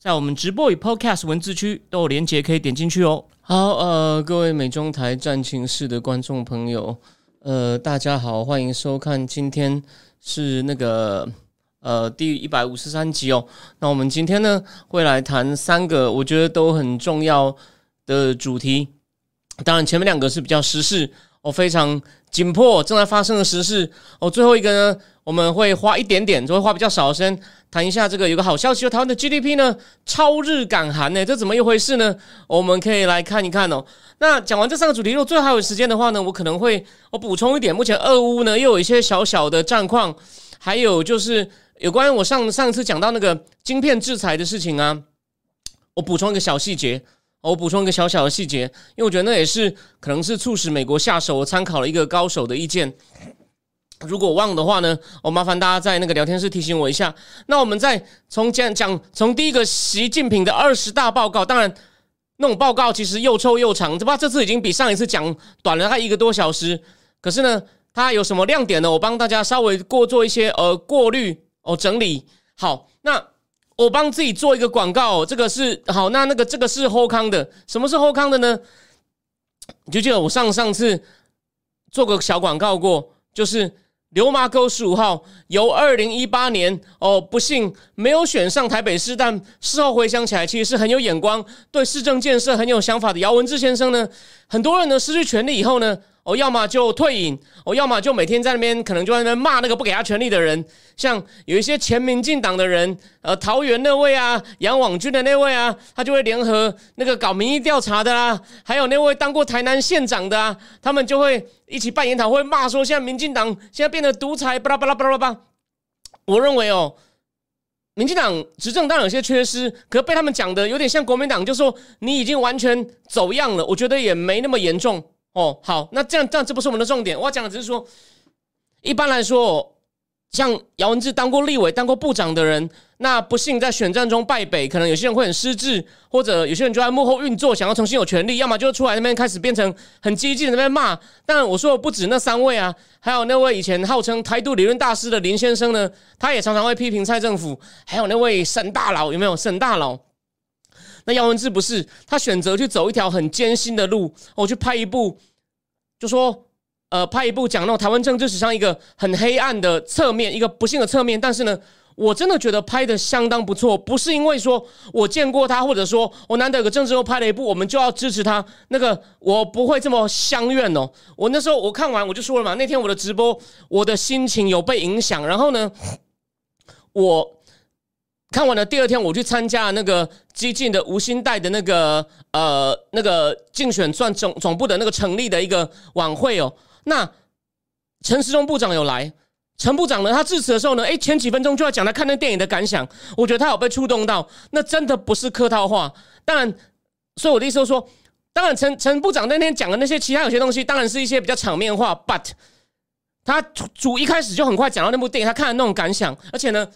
在我们直播与 Podcast 文字区都有连结，可以点进去哦。好，呃，各位美中台战情室的观众朋友，呃，大家好，欢迎收看，今天是那个呃第一百五十三集哦。那我们今天呢会来谈三个我觉得都很重要的主题，当然前面两个是比较时事哦，非常紧迫正在发生的时事哦。最后一个呢，我们会花一点点，就会花比较少的时间谈一下这个有个好消息，台湾的 GDP 呢超日赶韩呢，这怎么一回事呢？我们可以来看一看哦。那讲完这三个主题，如果最后还有时间的话呢，我可能会我补充一点，目前俄乌呢又有一些小小的战况，还有就是有关于我上上次讲到那个晶片制裁的事情啊，我补充一个小细节。我补充一个小小的细节，因为我觉得那也是可能是促使美国下手。我参考了一个高手的意见，如果忘的话呢，我麻烦大家在那个聊天室提醒我一下。那我们再从讲讲从第一个习近平的二十大报告，当然那种报告其实又臭又长，只不过这次已经比上一次讲短了它一个多小时。可是呢，它有什么亮点呢？我帮大家稍微过做一些呃过滤哦整理。好，那。我帮自己做一个广告，这个是好，那那个这个是后康的，什么是后康的呢？你就记得我上上次做个小广告过，就是流麻沟十五号由二零一八年哦，不幸没有选上台北市，但事后回想起来，其实是很有眼光，对市政建设很有想法的姚文智先生呢。很多人呢失去权力以后呢。我要么就退隐，我要么就每天在那边，可能就在那边骂那个不给他权力的人，像有一些前民进党的人，呃，桃园那位啊，杨网军的那位啊，他就会联合那个搞民意调查的啦，还有那位当过台南县长的啊，他们就会一起办研讨会，骂说现在民进党现在变得独裁，巴拉巴拉巴拉巴拉。我认为哦，民进党执政当然有些缺失，可被他们讲的有点像国民党，就说你已经完全走样了，我觉得也没那么严重。哦，好，那这样这样，这不是我们的重点。我要讲的只是说，一般来说，像姚文智当过立委、当过部长的人，那不幸在选战中败北，可能有些人会很失智，或者有些人就在幕后运作，想要重新有权利，要么就出来那边开始变成很激进的那边骂。但我说的不止那三位啊，还有那位以前号称台独理论大师的林先生呢，他也常常会批评蔡政府。还有那位沈大佬，有没有沈大佬？那姚文志不是他选择去走一条很艰辛的路，我去拍一部，就说呃拍一部讲那种台湾政治史上一个很黑暗的侧面，一个不幸的侧面。但是呢，我真的觉得拍的相当不错，不是因为说我见过他，或者说我难得有个政治又拍了一部，我们就要支持他。那个我不会这么相怨哦。我那时候我看完我就说了嘛，那天我的直播，我的心情有被影响。然后呢，我。看完了第二天，我去参加那个激进的吴兴代的那个呃那个竞选算总总部的那个成立的一个晚会哦。那陈时中部长有来，陈部长呢，他致辞的时候呢，哎，前几分钟就要讲他看那电影的感想，我觉得他有被触动到，那真的不是客套话。当然，所以我的意思说，当然陈陈部长那天讲的那些其他有些东西，当然是一些比较场面话，but 他主一开始就很快讲到那部电影，他看的那种感想，而且呢。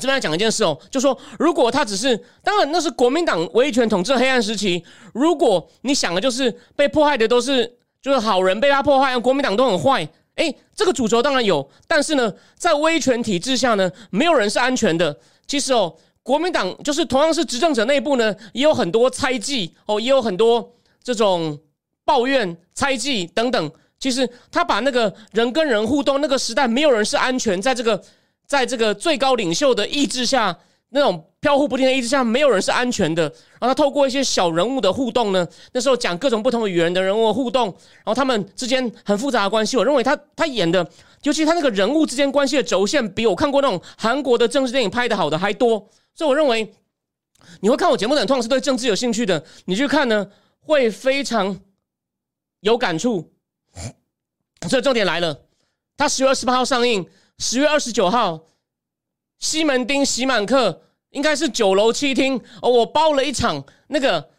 这边要讲一件事哦，就说如果他只是，当然那是国民党威权统治黑暗时期。如果你想的就是被迫害的都是就是好人被他迫害，国民党都很坏。哎，这个主轴当然有，但是呢，在威权体制下呢，没有人是安全的。其实哦，国民党就是同样是执政者内部呢，也有很多猜忌哦，也有很多这种抱怨、猜忌等等。其实他把那个人跟人互动，那个时代没有人是安全，在这个。在这个最高领袖的意志下，那种飘忽不定的意志下，没有人是安全的。然后他透过一些小人物的互动呢，那时候讲各种不同的语言的人物互动，然后他们之间很复杂的关系。我认为他他演的，尤其他那个人物之间关系的轴线，比我看过那种韩国的政治电影拍的好的还多。所以我认为，你会看我节目的人，通常是对政治有兴趣的，你去看呢，会非常有感触。所以重点来了，他十月二十八号上映。十月二十九号，西门町喜满客应该是九楼七厅哦，我包了一场。那个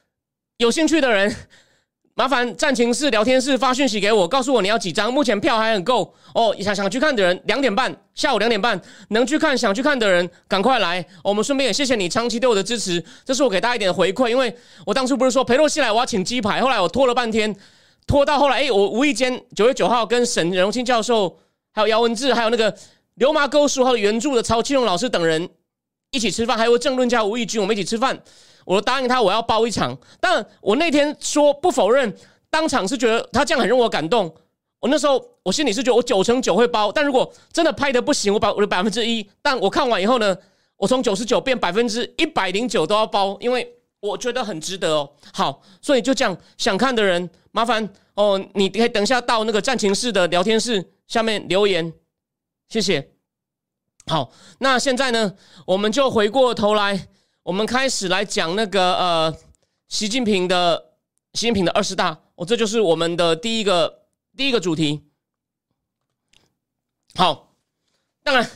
有兴趣的人，麻烦战情室聊天室发讯息给我，告诉我你要几张，目前票还很够哦。想想去看的人，两点半下午两点半能去看，想去看的人赶快来。我们顺便也谢谢你长期对我的支持，这是我给大家一点回馈。因为我当初不是说裴洛西来我要请鸡排，后来我拖了半天，拖到后来，哎，我无意间九月九号跟沈荣清教授、还有姚文志、还有那个流麻沟十五号的原著的曹庆荣老师等人一起吃饭，还有政论家吴义军，我们一起吃饭。我答应他，我要包一场。但我那天说不否认，当场是觉得他这样很让我感动。我那时候我心里是觉得我九成九会包，但如果真的拍的不行，我把我的百分之一。但我看完以后呢，我从九十九变百分之一百零九都要包，因为我觉得很值得哦。好，所以就这样，想看的人麻烦哦，你可以等一下到那个战情室的聊天室下面留言，谢谢。好，那现在呢，我们就回过头来。我们开始来讲那个呃，习近平的习近平的二十大，哦，这就是我们的第一个第一个主题。好，当然，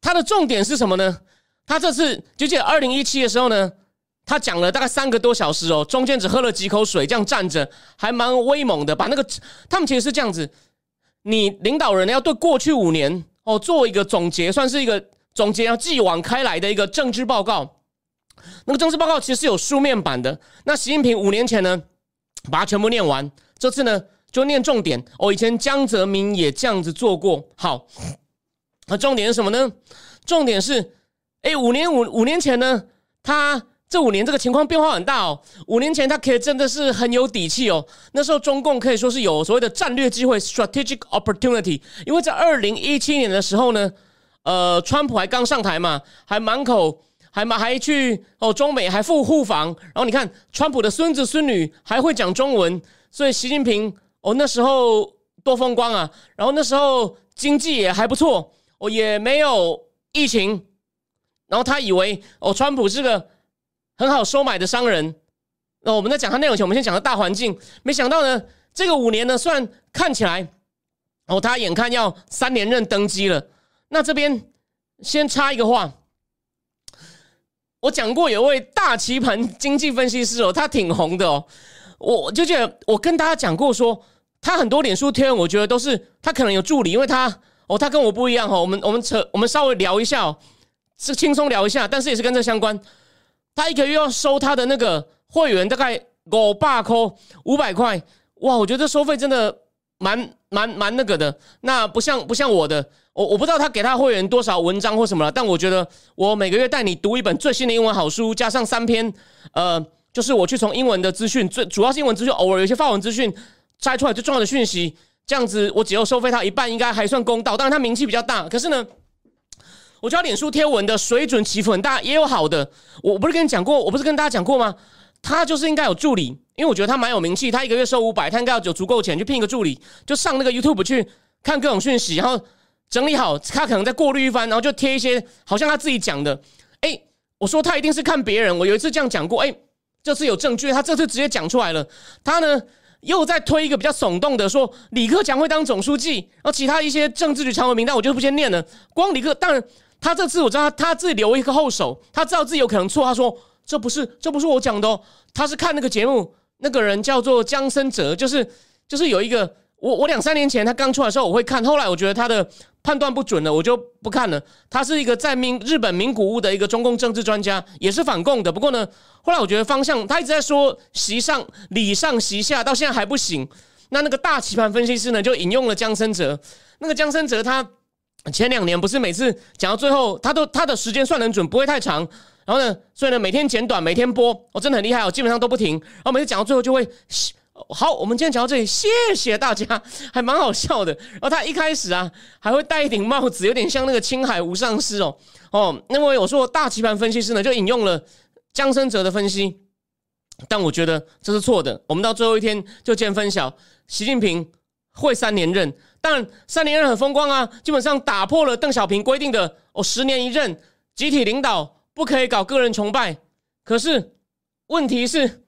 它的重点是什么呢？他这次就记得二零一七的时候呢，他讲了大概三个多小时哦，中间只喝了几口水，这样站着还蛮威猛的。把那个他们其实是这样子，你领导人呢要对过去五年哦做一个总结，算是一个总结，要继往开来的一个政治报告。那个政治报告其实是有书面版的。那习近平五年前呢，把它全部念完。这次呢，就念重点。哦，以前江泽民也这样子做过。好，那重点是什么呢？重点是，哎，五年五五年前呢，他这五年这个情况变化很大哦。五年前他可以真的是很有底气哦。那时候中共可以说是有所谓的战略机会 （strategic opportunity）。因为在二零一七年的时候呢，呃，川普还刚上台嘛，还满口。还嘛还去哦，中美还赴互访，然后你看川普的孙子孙女还会讲中文，所以习近平哦那时候多风光啊，然后那时候经济也还不错哦，也没有疫情，然后他以为哦川普是个很好收买的商人，那我们在讲他内容前，我们先讲个大环境，没想到呢这个五年呢，虽然看起来哦他眼看要三连任登基了，那这边先插一个话。我讲过有位大棋盘经济分析师哦，他挺红的哦。我就觉得我跟大家讲过，说他很多脸书贴，我觉得都是他可能有助理，因为他哦，他跟我不一样哈。我们我们扯，我们稍微聊一下哦，是轻松聊一下，但是也是跟这相关。他一个月要收他的那个会员大概五百块，五百块哇！我觉得收费真的蛮蛮蛮那个的。那不像不像我的。我我不知道他给他会员多少文章或什么了，但我觉得我每个月带你读一本最新的英文好书，加上三篇，呃，就是我去从英文的资讯，最主要是英文资讯，偶尔有些发文资讯摘出来最重要的讯息，这样子我只要收费他一半，应该还算公道。当然他名气比较大，可是呢，我觉得脸书贴文的水准起伏很大，也有好的。我不是跟你讲过，我不是跟大家讲过吗？他就是应该有助理，因为我觉得他蛮有名气，他一个月收五百，他应该要有足够钱去聘一个助理，就上那个 YouTube 去看各种讯息，然后。整理好，他可能再过滤一番，然后就贴一些好像他自己讲的。哎，我说他一定是看别人。我有一次这样讲过，哎，这次有证据，他这次直接讲出来了。他呢又在推一个比较耸动的，说李克强会当总书记，然后其他一些政治局常委名单我就不先念了。光李克，当然他这次我知道他他自己留一个后手，他知道自己有可能错。他说这不是这不是我讲的，他是看那个节目，那个人叫做江森哲，就是就是有一个。我我两三年前他刚出来的时候我会看，后来我觉得他的判断不准了，我就不看了。他是一个在名日本名古屋的一个中共政治专家，也是反共的。不过呢，后来我觉得方向他一直在说席上礼上席下，到现在还不行。那那个大棋盘分析师呢，就引用了江森哲。那个江森哲他前两年不是每次讲到最后，他都他的时间算很准，不会太长。然后呢，所以呢每天剪短，每天播，我真的很厉害，我基本上都不停。然后每次讲到最后就会。好，我们今天讲到这里，谢谢大家，还蛮好笑的。然后他一开始啊，还会戴一顶帽子，有点像那个青海无上师哦哦。那么我说大棋盘分析师呢，就引用了江生哲的分析，但我觉得这是错的。我们到最后一天就见分晓，习近平会三连任，但三连任很风光啊，基本上打破了邓小平规定的哦十年一任，集体领导不可以搞个人崇拜。可是问题是，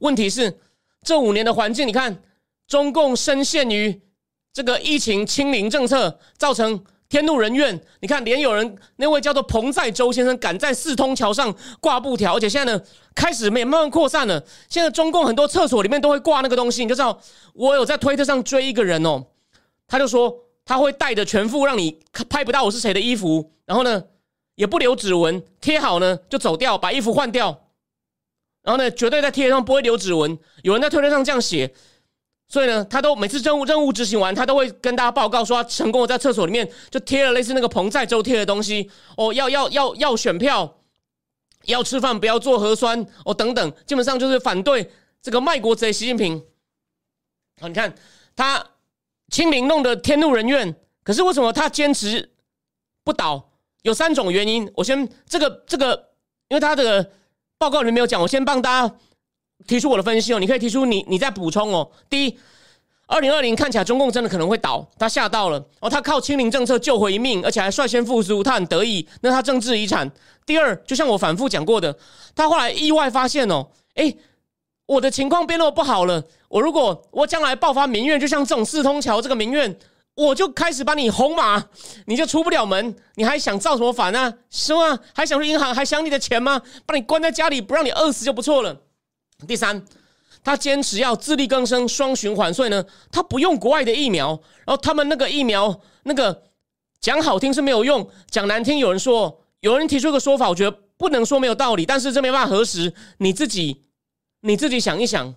问题是。这五年的环境，你看，中共深陷于这个疫情清零政策，造成天怒人怨。你看，连有人那位叫做彭在洲先生，敢在四通桥上挂布条，而且现在呢，开始慢慢扩散了。现在中共很多厕所里面都会挂那个东西，你就知道。我有在推特上追一个人哦，他就说他会带着全副让你拍不到我是谁的衣服，然后呢也不留指纹，贴好呢就走掉，把衣服换掉，然后呢绝对在贴上不会留指纹。有人在推特上这样写。所以呢，他都每次任务任务执行完，他都会跟大家报告说，他成功的在厕所里面就贴了类似那个彭在州贴的东西哦，要要要要选票，要吃饭不要做核酸哦等等，基本上就是反对这个卖国贼习近平。好，你看他清零弄得天怒人怨，可是为什么他坚持不倒？有三种原因。我先这个这个，因为他的报告里面没有讲，我先帮大家。提出我的分析哦，你可以提出你你再补充哦。第一，二零二零看起来中共真的可能会倒，他吓到了哦，他靠清零政策救回一命，而且还率先复苏，他很得意，那他政治遗产。第二，就像我反复讲过的，他后来意外发现哦，哎，我的情况变那么不好了，我如果我将来爆发民怨，就像这种四通桥这个民怨，我就开始把你红马，你就出不了门，你还想造什么反啊？是吗？还想去银行，还想你的钱吗？把你关在家里，不让你饿死就不错了。第三，他坚持要自力更生、双循环，所以呢，他不用国外的疫苗。然后他们那个疫苗，那个讲好听是没有用，讲难听，有人说，有人提出一个说法，我觉得不能说没有道理，但是这没办法核实。你自己，你自己想一想，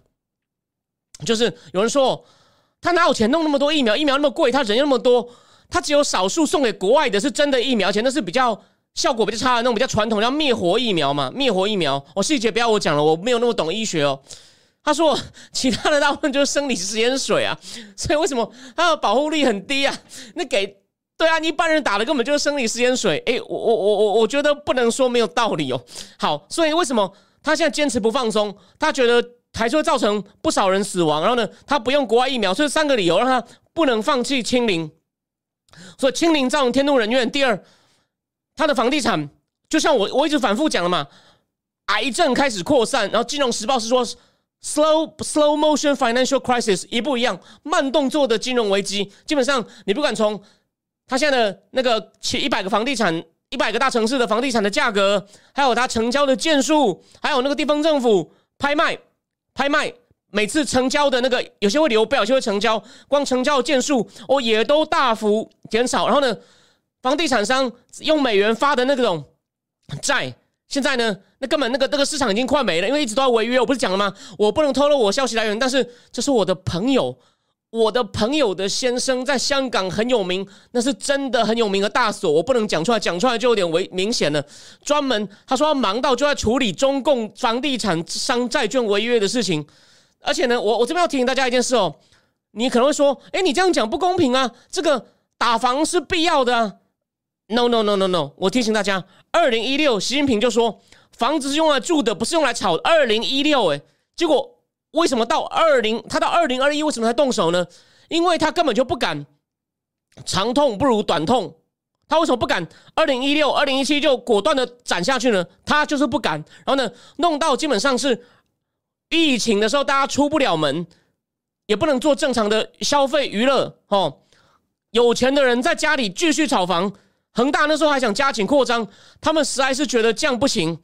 就是有人说，他哪有钱弄那么多疫苗？疫苗那么贵，他人又那么多，他只有少数送给国外的是真的疫苗，而且那是比较。效果比较差的那种比较传统，叫灭活疫苗嘛，灭活疫苗。我细节不要我讲了，我没有那么懂医学哦。他说其他的大部分就是生理食盐水啊，所以为什么它的保护力很低啊？那给对啊，一般人打的根本就是生理时间水。诶，我我我我我觉得不能说没有道理哦。好，所以为什么他现在坚持不放松？他觉得还是会造成不少人死亡，然后呢，他不用国外疫苗，所以三个理由让他不能放弃清零。所以清零造成天怒人怨。第二。他的房地产就像我我一直反复讲了嘛，癌症开始扩散，然后《金融时报》是说 slow slow motion financial crisis，一步一样慢动作的金融危机。基本上你不管从他现在的那个前一百个房地产、一百个大城市的房地产的价格，还有他成交的件数，还有那个地方政府拍卖拍卖每次成交的那个有些会流标，有些会成交，光成交的件数哦也都大幅减少。然后呢？房地产商用美元发的那种债，现在呢，那根本那个那个市场已经快没了，因为一直都要违约。我不是讲了吗？我不能透露我消息来源，但是这是我的朋友，我的朋友的先生在香港很有名，那是真的很有名的大所，我不能讲出来，讲出来就有点违明显了。专门他说忙到就在处理中共房地产商债券违约的事情，而且呢，我我这边要提醒大家一件事哦，你可能会说，哎，你这样讲不公平啊，这个打房是必要的啊。No no no no no！我提醒大家，二零一六，习近平就说房子是用来住的，不是用来炒。二零一六，哎，结果为什么到二零，他到二零二一为什么才动手呢？因为他根本就不敢，长痛不如短痛。他为什么不敢？二零一六、二零一七就果断的斩下去呢？他就是不敢。然后呢，弄到基本上是疫情的时候，大家出不了门，也不能做正常的消费娱乐。哦，有钱的人在家里继续炒房。恒大那时候还想加紧扩张，他们实在是觉得这样不行，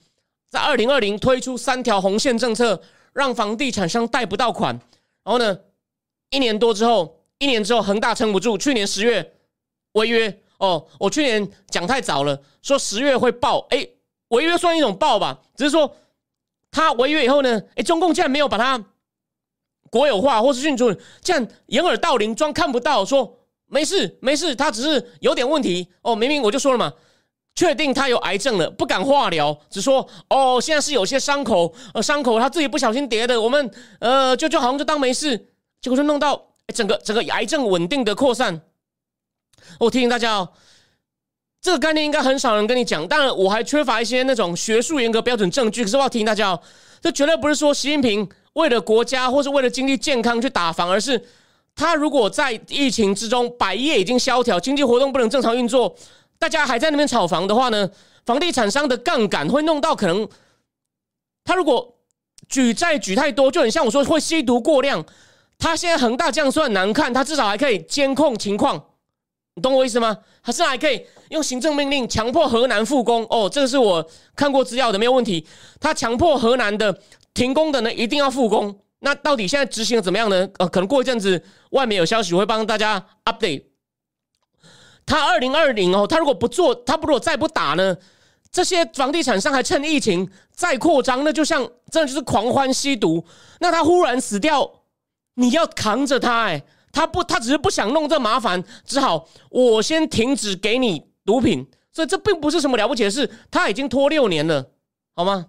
在二零二零推出三条红线政策，让房地产商贷不到款。然后呢，一年多之后，一年之后恒大撑不住，去年十月违约。哦，我去年讲太早了，说十月会爆。哎，违约算一种爆吧，只是说他违约以后呢，哎，中共竟然没有把它国有化或是运作，这样掩耳盗铃，装看不到，说。没事，没事，他只是有点问题哦。明明我就说了嘛，确定他有癌症了，不敢化疗，只说哦，现在是有些伤口，呃，伤口他自己不小心叠的，我们呃，就就好像就当没事，结果就弄到整个整个癌症稳定的扩散。我提醒大家哦，这个概念应该很少人跟你讲，当然我还缺乏一些那种学术严格标准证据。可是我要提醒大家哦，这绝对不是说习近平为了国家或是为了经济健康去打防，而是。他如果在疫情之中，百业已经萧条，经济活动不能正常运作，大家还在那边炒房的话呢？房地产商的杠杆会弄到可能，他如果举债举太多，就很像我说会吸毒过量。他现在恒大这样算难看，他至少还可以监控情况，你懂我意思吗？还是还可以用行政命令强迫河南复工？哦，这个是我看过资料的，没有问题。他强迫河南的停工的呢，一定要复工。那到底现在执行的怎么样呢？呃，可能过一阵子外面有消息，会帮大家 update。他二零二零哦，他如果不做，他如果再不打呢？这些房地产商还趁疫情再扩张，那就像真的就是狂欢吸毒。那他忽然死掉，你要扛着他哎。他不，他只是不想弄这麻烦，只好我先停止给你毒品，所以这并不是什么了不起的事。他已经拖六年了，好吗？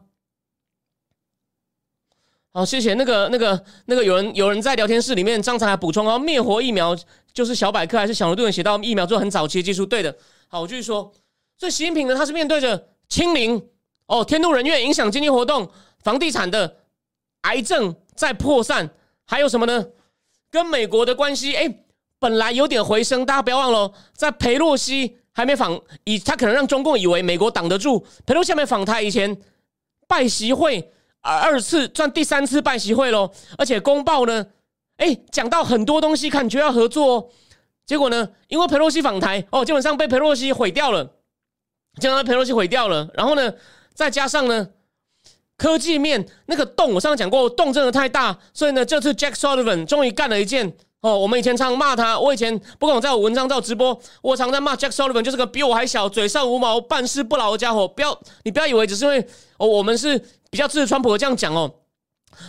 好，谢谢那个、那个、那个有人有人在聊天室里面，张才还补充哦，灭活疫苗就是小百科还是小牛顿写到疫苗做很早期的技术，对的。好，我继续说，所以习近平呢，他是面对着清零哦，天怒人怨，影响经济活动，房地产的癌症在扩散，还有什么呢？跟美国的关系，哎，本来有点回升，大家不要忘了，在佩洛西还没访，以他可能让中共以为美国挡得住。佩洛西还没访台以前，拜习会二次算第三次拜习会喽，而且公报呢，哎，讲到很多东西，感觉要合作，哦结果呢，因为佩洛西访台，哦，基本上被佩洛西毁掉了，将被佩洛西毁掉了，然后呢，再加上呢。科技面那个洞，我上次讲过，洞真的太大，所以呢，这次 Jack Sullivan 终于干了一件哦。我们以前常骂他，我以前不管我在我文章在直播，我常在骂 Jack Sullivan，就是个比我还小、嘴上无毛、办事不牢的家伙。不要你不要以为只是因为哦，我们是比较支持川普的这样讲哦。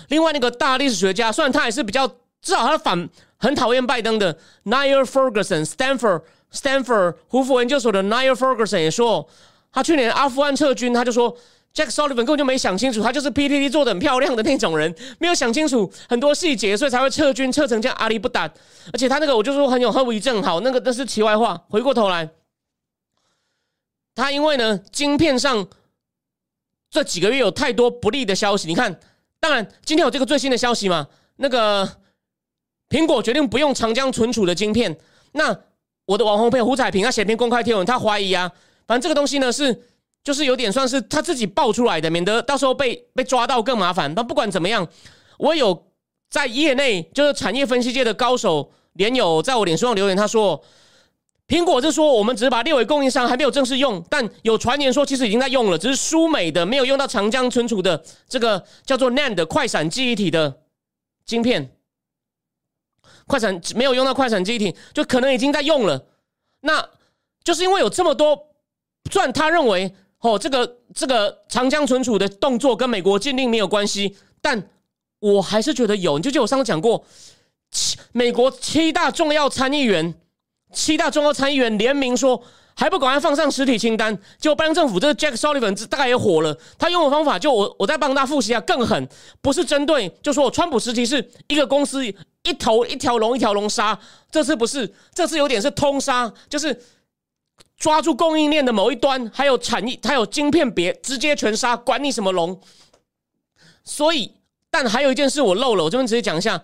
另外那个大历史学家，虽然他也是比较至少他反很讨厌拜登的 Niall Ferguson，Stanford Stanford 胡佛研究所的 Niall Ferguson 也说，他去年阿富汗撤军，他就说。Jack Sullivan 根本就没想清楚，他就是 PPT 做的很漂亮的那种人，没有想清楚很多细节，所以才会撤军撤成这样阿里不打。而且他那个，我就说很有后遗症。好，那个那是题外话。回过头来，他因为呢，晶片上这几个月有太多不利的消息。你看，当然今天有这个最新的消息嘛？那个苹果决定不用长江存储的晶片。那我的网红朋友胡彩平他写篇公开贴文，他怀疑啊，反正这个东西呢是。就是有点算是他自己爆出来的，免得到时候被被抓到更麻烦。但不管怎么样，我有在业内就是产业分析界的高手连友在我脸书上留言，他说苹果是说我们只是把列为供应商，还没有正式用，但有传言说其实已经在用了，只是输美的没有用到长江存储的这个叫做 NAND 快闪记忆体的晶片，快闪没有用到快闪记忆体，就可能已经在用了。那就是因为有这么多，算他认为。哦，这个这个长江存储的动作跟美国禁令没有关系，但我还是觉得有。你就记得我上次讲过，七美国七大重要参议员，七大重要参议员联名说，还不赶快放上实体清单。结果拜登政府这个 Jack Sullivan 大概也火了，他用的方法就我我再帮他复习一下，更狠，不是针对，就说我川普时期是一个公司一头一条龙一条龙杀，这次不是，这次有点是通杀，就是。抓住供应链的某一端，还有产业，还有晶片，别直接全杀，管你什么龙。所以，但还有一件事我漏了，我这边直接讲一下，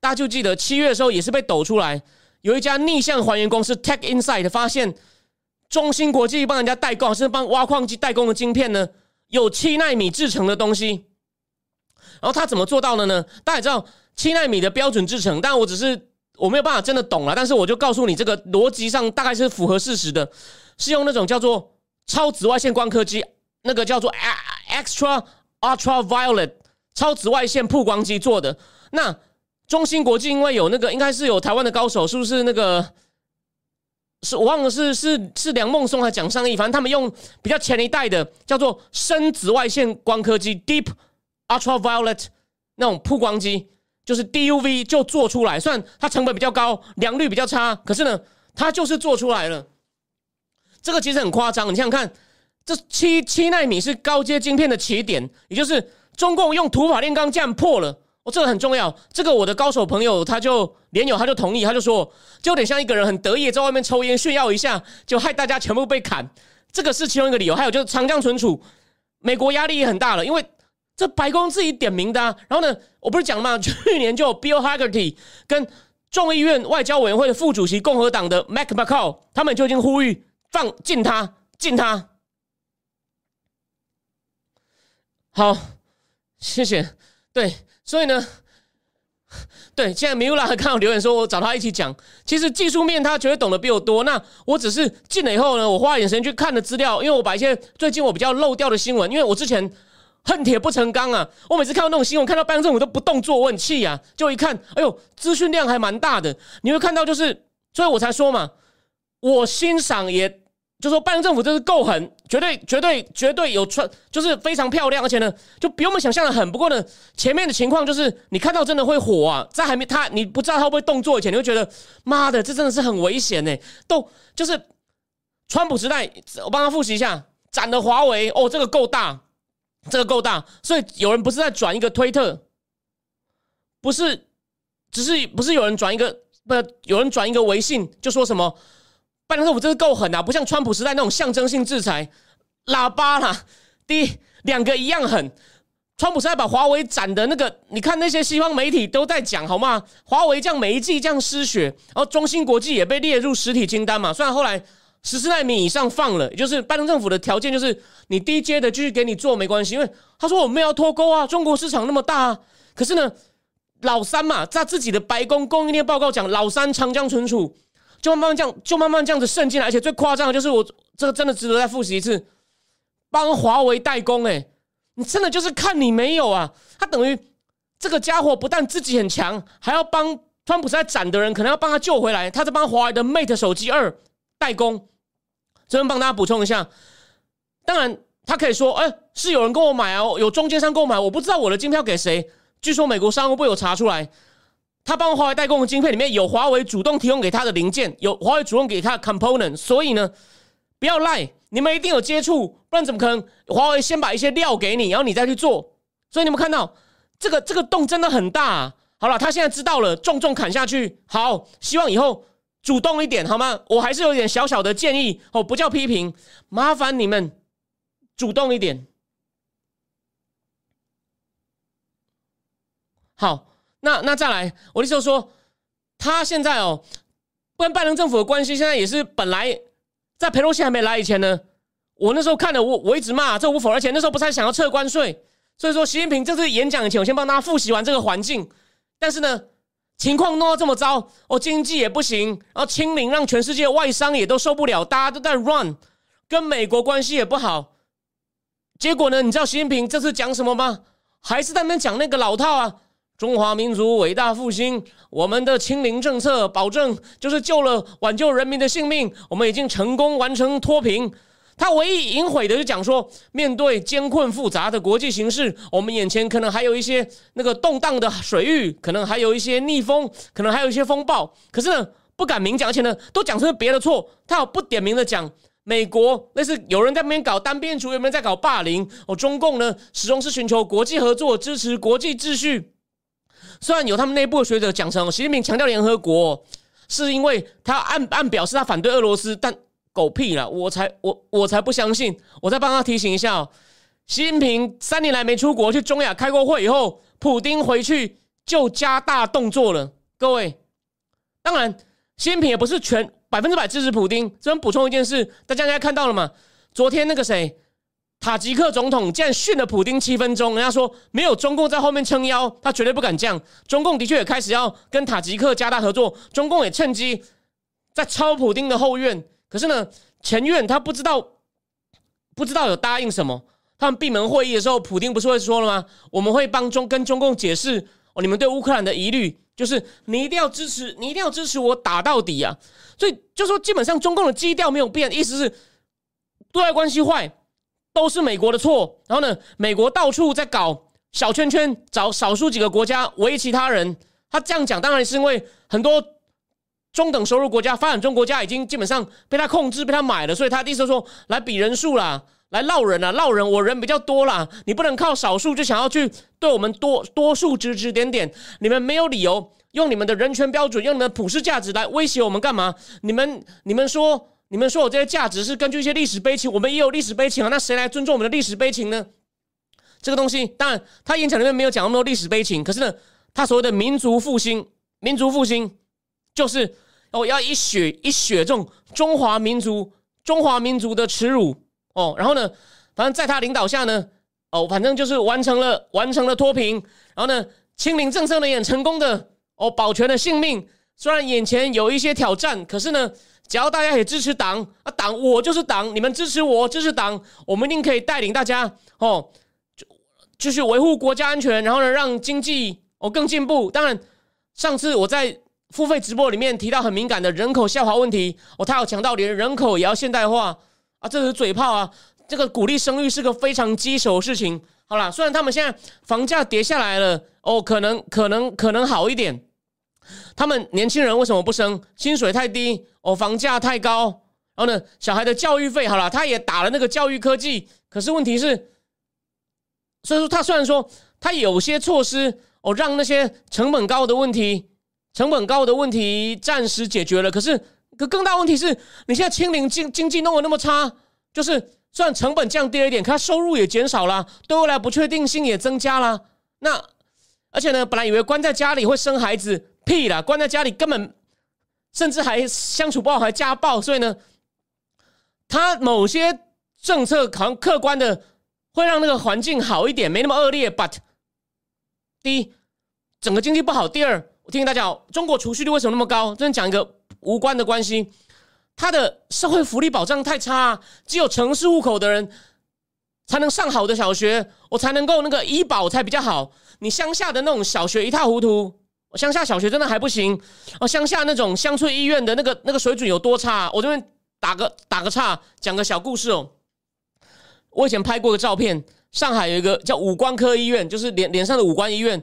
大家就记得七月的时候也是被抖出来，有一家逆向还原公司 Tech Insight 发现，中芯国际帮人家代工，甚至帮挖矿机代工的晶片呢，有七纳米制成的东西。然后他怎么做到的呢？大家知道七纳米的标准制成，但我只是。我没有办法真的懂了，但是我就告诉你，这个逻辑上大概是符合事实的，是用那种叫做超紫外线光刻机，那个叫做 extra ultraviolet 超紫外线曝光机做的。那中芯国际因为有那个，应该是有台湾的高手，是不是那个？是我忘了是是是梁孟松还是蒋尚义，反正他们用比较前一代的叫做深紫外线光刻机 （deep ultraviolet） 那种曝光机。就是 DUV 就做出来，虽然它成本比较高，良率比较差，可是呢，它就是做出来了。这个其实很夸张，你想想看，这七七纳米是高阶晶片的起点，也就是中共用土法炼钢这样破了。这个很重要。这个我的高手朋友他就连友他就同意，他就说，就有点像一个人很得意在外面抽烟炫耀一下，就害大家全部被砍。这个是其中一个理由。还有就是长江存储，美国压力也很大了，因为。这白宫自己点名的啊，然后呢，我不是讲吗？去年就 Bill Hagerty 跟众议院外交委员会的副主席共和党的 Mac McCall，他们就已经呼吁放禁他，禁他。好，谢谢。对，所以呢，对，现在米乌拉看到留言说，我找他一起讲。其实技术面他绝对懂得比我多。那我只是进了以后呢，我花一点时间去看了资料，因为我把一些最近我比较漏掉的新闻，因为我之前恨铁不成钢啊，我每次看到那种新闻，看到拜登政府都不动作，我很气啊。就一看，哎呦，资讯量还蛮大的。你会看到就是，所以我才说嘛，我欣赏也。就说拜登政府真是够狠，绝对绝对绝对有穿，就是非常漂亮，而且呢，就比我们想象的狠。不过呢，前面的情况就是你看到真的会火啊，在还没他你不知道他会不会动作以前，你会觉得妈的，这真的是很危险呢。都就是川普时代，我帮他复习一下，斩了华为哦，这个够大，这个够大。所以有人不是在转一个推特，不是，只是不是有人转一个，不有人转一个微信，就说什么。拜登政府真是够狠啊！不像川普时代那种象征性制裁，喇叭啦，第一两个一样狠。川普时代把华为斩的那个，你看那些西方媒体都在讲好吗？华为这样每一季这样失血，然后中芯国际也被列入实体清单嘛。虽然后来十四纳米以上放了，也就是拜登政府的条件就是你低阶的继续给你做没关系，因为他说我们要脱钩啊，中国市场那么大。啊。可是呢，老三嘛，在自己的白宫供应链报告讲，老三长江存储。就慢慢这样，就慢慢这样子渗进来，而且最夸张的就是我这个真的值得再复习一次，帮华为代工，哎，你真的就是看你没有啊？他等于这个家伙不但自己很强，还要帮川普在斩的人，可能要帮他救回来，他在帮华为的 Mate 手机二代工。这边帮大家补充一下，当然他可以说，哎，是有人跟我买哦，有中间商购买，我不知道我的金票给谁。据说美国商务部有查出来。他帮华为代工的晶片里面有华为主动提供给他的零件，有华为主动给他的 component，所以呢，不要赖，你们一定有接触，不然怎么可能华为先把一些料给你，然后你再去做？所以你们看到这个这个洞真的很大。好了，他现在知道了，重重砍下去。好，希望以后主动一点好吗？我还是有点小小的建议哦，不叫批评，麻烦你们主动一点。好。那那再来，我的意思说，他现在哦，跟拜登政府的关系现在也是本来在佩洛西还没来以前呢，我那时候看了，我我一直骂这无否，而且那时候不是还想要撤关税，所以说习近平这次演讲以前，我先帮大家复习完这个环境。但是呢，情况弄到这么糟，哦，经济也不行，然后清零让全世界外商也都受不了，大家都在 run，跟美国关系也不好。结果呢，你知道习近平这次讲什么吗？还是在那边讲那个老套啊。中华民族伟大复兴，我们的清零政策保证就是救了挽救人民的性命，我们已经成功完成脱贫。他唯一隐晦的就讲说，面对艰困复杂的国际形势，我们眼前可能还有一些那个动荡的水域，可能还有一些逆风，可能还有一些风暴。可是呢，不敢明讲，而且呢，都讲成别的错。他有不点名的讲，美国那是有人在那边搞单边主义，有人在搞霸凌。哦，中共呢，始终是寻求国际合作，支持国际秩序。虽然有他们内部的学者讲成，习近平强调联合国，是因为他按按表示他反对俄罗斯，但狗屁了，我才我我才不相信。我再帮他提醒一下哦，习近平三年来没出国，去中亚开过会以后，普京回去就加大动作了。各位，当然，习近平也不是全百分之百支持普京。这边补充一件事，大家应该看到了吗？昨天那个谁？塔吉克总统竟然训了普京七分钟，人家说没有中共在后面撑腰，他绝对不敢这样。中共的确也开始要跟塔吉克加大合作，中共也趁机在抄普京的后院。可是呢，前院他不知道不知道有答应什么。他们闭门会议的时候，普京不是会说了吗？我们会帮中跟中共解释哦，你们对乌克兰的疑虑，就是你一定要支持，你一定要支持我打到底啊！所以就说基本上中共的基调没有变，意思是对外关系坏。都是美国的错，然后呢，美国到处在搞小圈圈，找少数几个国家围其他人。他这样讲，当然是因为很多中等收入国家、发展中国家已经基本上被他控制、被他买了，所以他的意思说，来比人数啦，来闹人啦，闹人，我人比较多啦，你不能靠少数就想要去对我们多多数指指点点，你们没有理由用你们的人权标准、用你们的普世价值来威胁我们干嘛？你们你们说。你们说我这些价值是根据一些历史悲情，我们也有历史悲情啊。那谁来尊重我们的历史悲情呢？这个东西，当然他演讲里面没有讲那么多历史悲情，可是呢，他所谓的民族复兴，民族复兴就是哦，要一血一血这种中华民族、中华民族的耻辱哦。然后呢，反正在他领导下呢，哦，反正就是完成了完成了脱贫，然后呢，清零政策呢也成功的哦，保全了性命。虽然眼前有一些挑战，可是呢，只要大家也支持党啊，党我就是党，你们支持我支持党，我们一定可以带领大家哦，就就是维护国家安全，然后呢，让经济哦更进步。当然，上次我在付费直播里面提到很敏感的人口下滑问题，哦，他有强调连人口也要现代化啊，这是嘴炮啊，这个鼓励生育是个非常棘手的事情。好了，虽然他们现在房价跌下来了，哦，可能可能可能好一点。他们年轻人为什么不生？薪水太低哦，房价太高。然后呢，小孩的教育费好了，他也打了那个教育科技。可是问题是，所以说他虽然说他有些措施哦，让那些成本高的问题、成本高的问题暂时解决了。可是，可更大问题是你现在清零经经济弄得那么差，就是虽然成本降低了一点，可他收入也减少了，对未来不确定性也增加了。那而且呢，本来以为关在家里会生孩子。屁啦！关在家里根本，甚至还相处不好，还家暴。所以呢，他某些政策好像客观的会让那个环境好一点，没那么恶劣。But 第一，整个经济不好；第二，我听大家，中国储蓄率为什么那么高？这边讲一个无关的关系，他的社会福利保障太差，只有城市户口的人才能上好的小学，我才能够那个医保才比较好。你乡下的那种小学一塌糊涂。乡下小学真的还不行哦，乡下那种乡村医院的那个那个水准有多差？我这边打个打个岔，讲个小故事哦。我以前拍过个照片，上海有一个叫五官科医院，就是脸脸上的五官医院。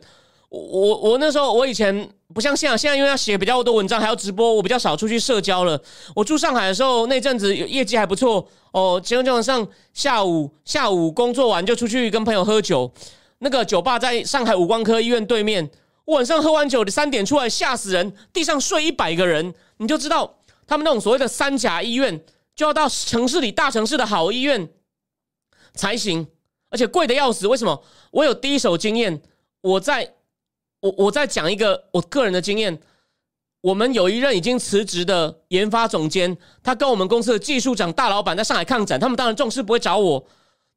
我我那时候我以前不像现在，现在因为要写比较多文章，还要直播，我比较少出去社交了。我住上海的时候，那阵子业绩还不错哦，基本上下午下午工作完就出去跟朋友喝酒。那个酒吧在上海五官科医院对面。晚上喝完酒，三点出来吓死人，地上睡一百个人，你就知道他们那种所谓的三甲医院，就要到城市里大城市的好医院才行，而且贵的要死。为什么？我有第一手经验，我在我我在讲一个我个人的经验。我们有一任已经辞职的研发总监，他跟我们公司的技术长大老板在上海抗展，他们当然重视不会找我，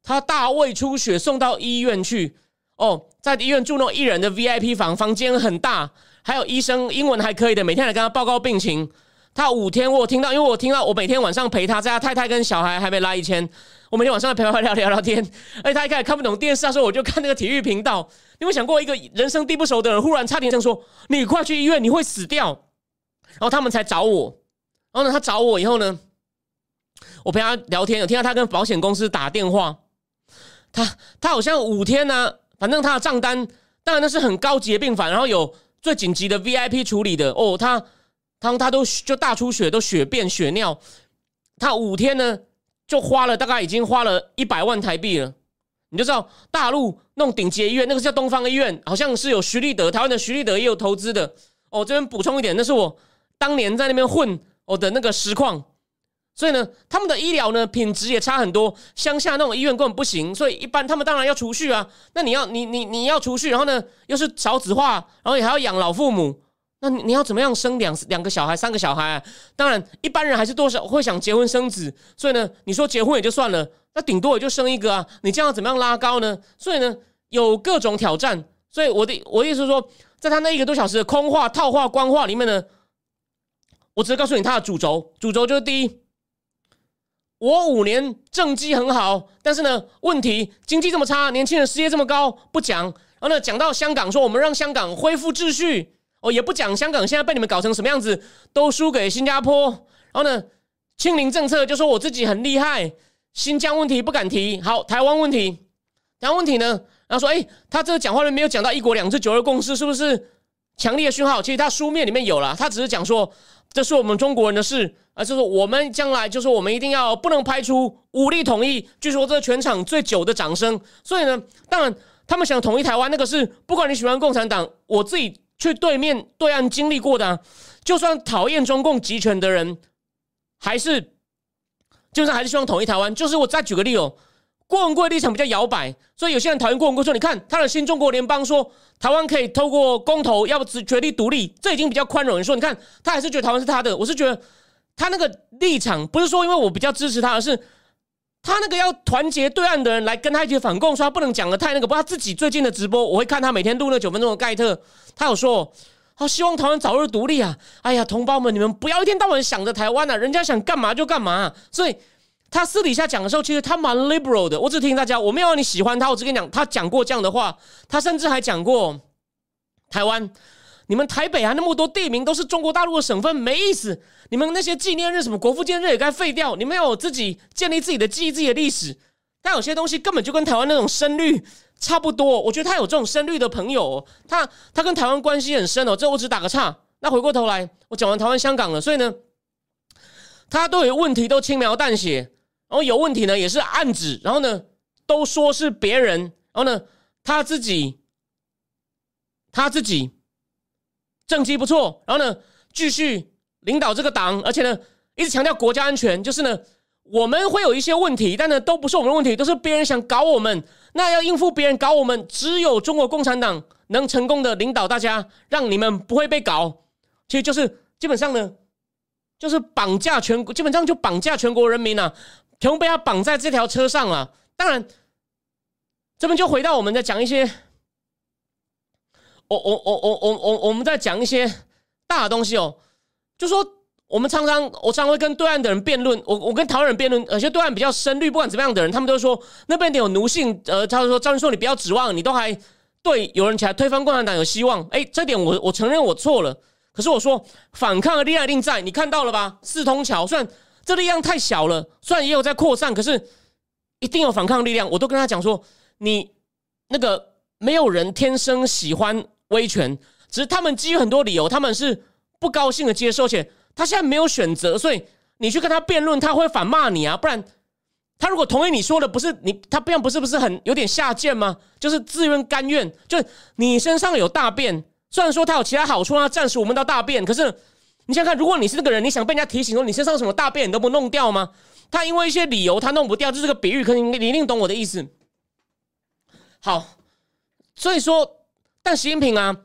他大胃出血送到医院去。哦，在医院住那种一人的 VIP 房，房间很大，还有医生英文还可以的，每天来跟他报告病情。他五天我听到，因为我听到我每天晚上陪他，在他太太跟小孩还没来以前，我每天晚上陪他聊聊聊天。而且他一开始看不懂电视，他说我就看那个体育频道。你有想过一个人生地不熟的人，忽然差点这说：“你快去医院，你会死掉。”然后他们才找我。然后呢，他找我以后呢，我陪他聊天，有听到他跟保险公司打电话。他他好像五天呢。反正他的账单，当然那是很高级的病房，然后有最紧急的 VIP 处理的哦。他他他都就大出血，都血便血尿。他五天呢，就花了大概已经花了一百万台币了。你就知道大陆那种顶级医院，那个叫东方医院，好像是有徐立德，台湾的徐立德也有投资的。哦，这边补充一点，那是我当年在那边混我的那个实况。所以呢，他们的医疗呢品质也差很多，乡下那种医院根本不行。所以一般他们当然要储蓄啊。那你要你你你要储蓄，然后呢又是少子化，然后你还要养老父母，那你你要怎么样生两两个小孩、三个小孩？当然一般人还是多少会想结婚生子。所以呢，你说结婚也就算了，那顶多也就生一个啊。你这样怎么样拉高呢？所以呢，有各种挑战。所以我的我的意思是说，在他那一个多小时的空话、套话、官话里面呢，我只是告诉你他的主轴，主轴就是第一。我五年政绩很好，但是呢，问题经济这么差，年轻人失业这么高，不讲。然后呢，讲到香港，说我们让香港恢复秩序，哦，也不讲香港现在被你们搞成什么样子，都输给新加坡。然后呢，清零政策就说我自己很厉害，新疆问题不敢提。好，台湾问题，台湾问题呢，然后说，哎，他这个讲话里面没有讲到一国两制、九二共识，是不是强烈的讯号？其实他书面里面有了，他只是讲说。这是我们中国人的事啊！就是我们将来，就是我们一定要不能拍出武力统一。据说这全场最久的掌声。所以呢，当然他们想统一台湾，那个是不管你喜欢共产党，我自己去对面对岸经历过的，就算讨厌中共集权的人，还是就算还是希望统一台湾。就是我再举个例哦。郭文贵立场比较摇摆，所以有些人讨厌郭文贵，说你看他的新中国联邦说台湾可以透过公投，要不只决定独立，这已经比较宽容。你说你看他还是觉得台湾是他的，我是觉得他那个立场不是说因为我比较支持他，而是他那个要团结对岸的人来跟他一起反共，说他不能讲的太那个。不，他自己最近的直播，我会看他每天录那九分钟的盖特，他有说，好希望台湾早日独立啊！哎呀，同胞们，你们不要一天到晚想着台湾啊，人家想干嘛就干嘛。所以他私底下讲的时候，其实他蛮 liberal 的。我只听大家，我没有让你喜欢他，我只跟你讲，他讲过这样的话，他甚至还讲过台湾。你们台北啊，那么多地名都是中国大陆的省份，没意思。你们那些纪念日，什么国父纪念日也该废掉。你们要有自己建立自己的记忆、自己的历史。但有些东西根本就跟台湾那种声律差不多。我觉得他有这种声律的朋友，他他跟台湾关系很深哦。这我只打个岔。那回过头来，我讲完台湾、香港了，所以呢，他都有问题，都轻描淡写。然后有问题呢，也是暗指。然后呢，都说是别人。然后呢，他自己，他自己。政绩不错，然后呢，继续领导这个党，而且呢，一直强调国家安全。就是呢，我们会有一些问题，但呢，都不是我们的问题，都是别人想搞我们。那要应付别人搞我们，只有中国共产党能成功的领导大家，让你们不会被搞。其实就是基本上呢，就是绑架全国，基本上就绑架全国人民啊，全部被他绑在这条车上了。当然，这边就回到我们在讲一些。我我我我我我我们在讲一些大的东西哦，就说我们常常我常会跟对岸的人辩论，我我跟台湾人辩论，有些对岸比较深绿，不管怎么样的人，他们都说那边有奴性，呃，他说张云硕，你不要指望你都还对有人起来推翻共产党有希望，哎，这点我我承认我错了，可是我说反抗的力量一定在，你看到了吧？四通桥虽然这力量太小了，虽然也有在扩散，可是一定有反抗力量，我都跟他讲说，你那个没有人天生喜欢。威权，只是他们基于很多理由，他们是不高兴的接受，且他现在没有选择，所以你去跟他辩论，他会反骂你啊！不然，他如果同意你说的，不是你，他这样不是不是很有点下贱吗？就是自愿甘愿，就你身上有大便，虽然说他有其他好处，他暂时闻到大便，可是你想想看，如果你是那个人，你想被人家提醒说你身上什么大便，你都不弄掉吗？他因为一些理由他弄不掉，这是个比喻，可你你一定懂我的意思。好，所以说。但习近平啊，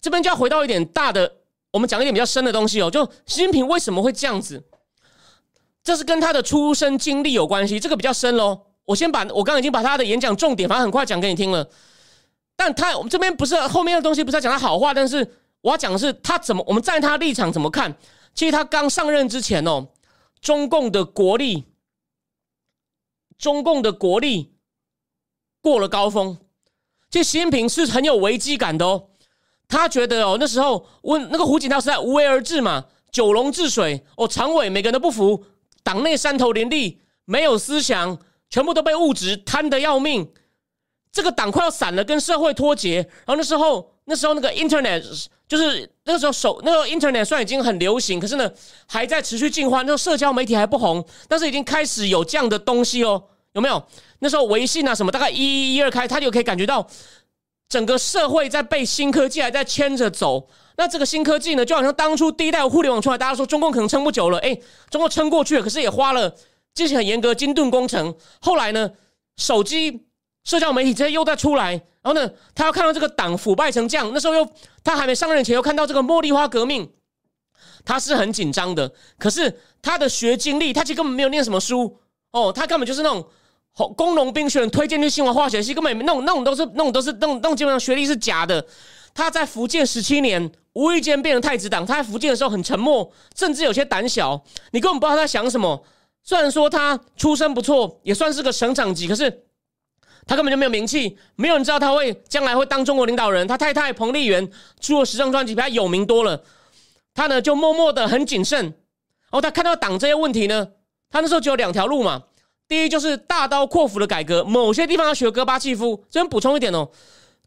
这边就要回到一点大的，我们讲一点比较深的东西哦。就习近平为什么会这样子？这是跟他的出生经历有关系，这个比较深喽。我先把我刚刚已经把他的演讲重点，反正很快讲给你听了。但他我们这边不是后面的东西，不是要讲他好话，但是我要讲的是他怎么，我们在他立场怎么看？其实他刚上任之前哦，中共的国力，中共的国力过了高峰。这习近平是很有危机感的哦，他觉得哦，那时候问那个胡锦涛是在无为而治嘛，九龙治水哦，常委每个人都不服，党内山头林立，没有思想，全部都被物质贪得要命，这个党快要散了，跟社会脱节。然后那时候，那时候那个 Internet 就是那个时候手那个 Internet 虽然已经很流行，可是呢还在持续进化，那时候社交媒体还不红，但是已经开始有这样的东西哦。有没有那时候微信啊什么大概一一一二开，他就可以感觉到整个社会在被新科技还在牵着走。那这个新科技呢，就好像当初第一代互联网出来，大家说中共可能撑不久了，哎，中共撑过去了，可是也花了进行很严格精盾工程。后来呢，手机、社交媒体这些又在出来，然后呢，他要看到这个党腐败成这样，那时候又他还没上任前又看到这个茉莉花革命，他是很紧张的。可是他的学经历，他其实根本没有念什么书哦，他根本就是那种。工农兵选推荐去新华化学系，根本那种那种都是那种都是那种那种基本上学历是假的。他在福建十七年，无意间变成太子党。他在福建的时候很沉默，甚至有些胆小。你根本不知道他想什么。虽然说他出身不错，也算是个省长级，可是他根本就没有名气，没有人知道他会将来会当中国领导人。他太太彭丽媛出了时尚专辑，比他有名多了。他呢就默默的很谨慎。然后他看到党这些问题呢，他那时候只有两条路嘛。第一就是大刀阔斧的改革，某些地方要学戈巴契夫。这边补充一点哦，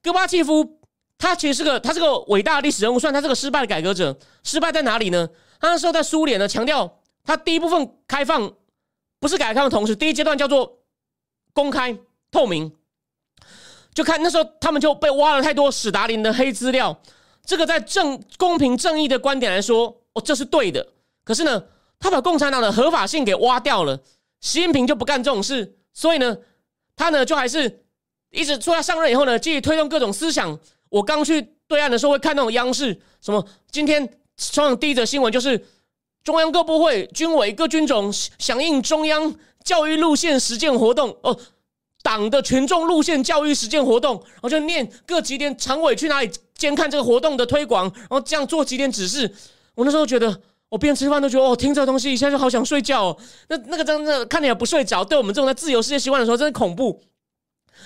戈巴契夫他其实是个他是个伟大的历史人物，算他是个失败的改革者。失败在哪里呢？他那时候在苏联呢，强调他第一部分开放不是改革开放的同时，第一阶段叫做公开透明。就看那时候他们就被挖了太多史达林的黑资料，这个在正公平正义的观点来说，哦这是对的。可是呢，他把共产党的合法性给挖掉了。习近平就不干这种事，所以呢，他呢就还是一直说他上任以后呢，继续推动各种思想。我刚去对岸的时候，会看那种央视，什么今天上第一则新闻就是中央各部会、军委各军种响应中央教育路线实践活动哦，党的群众路线教育实践活动，然后就念各几点常委去哪里监看这个活动的推广，然后这样做几点指示。我那时候觉得，我边吃饭都觉得哦，听这东西一下就好想睡觉。哦。那那个真的看你也不睡着，对我们这种在自由世界习惯的时候，真的恐怖。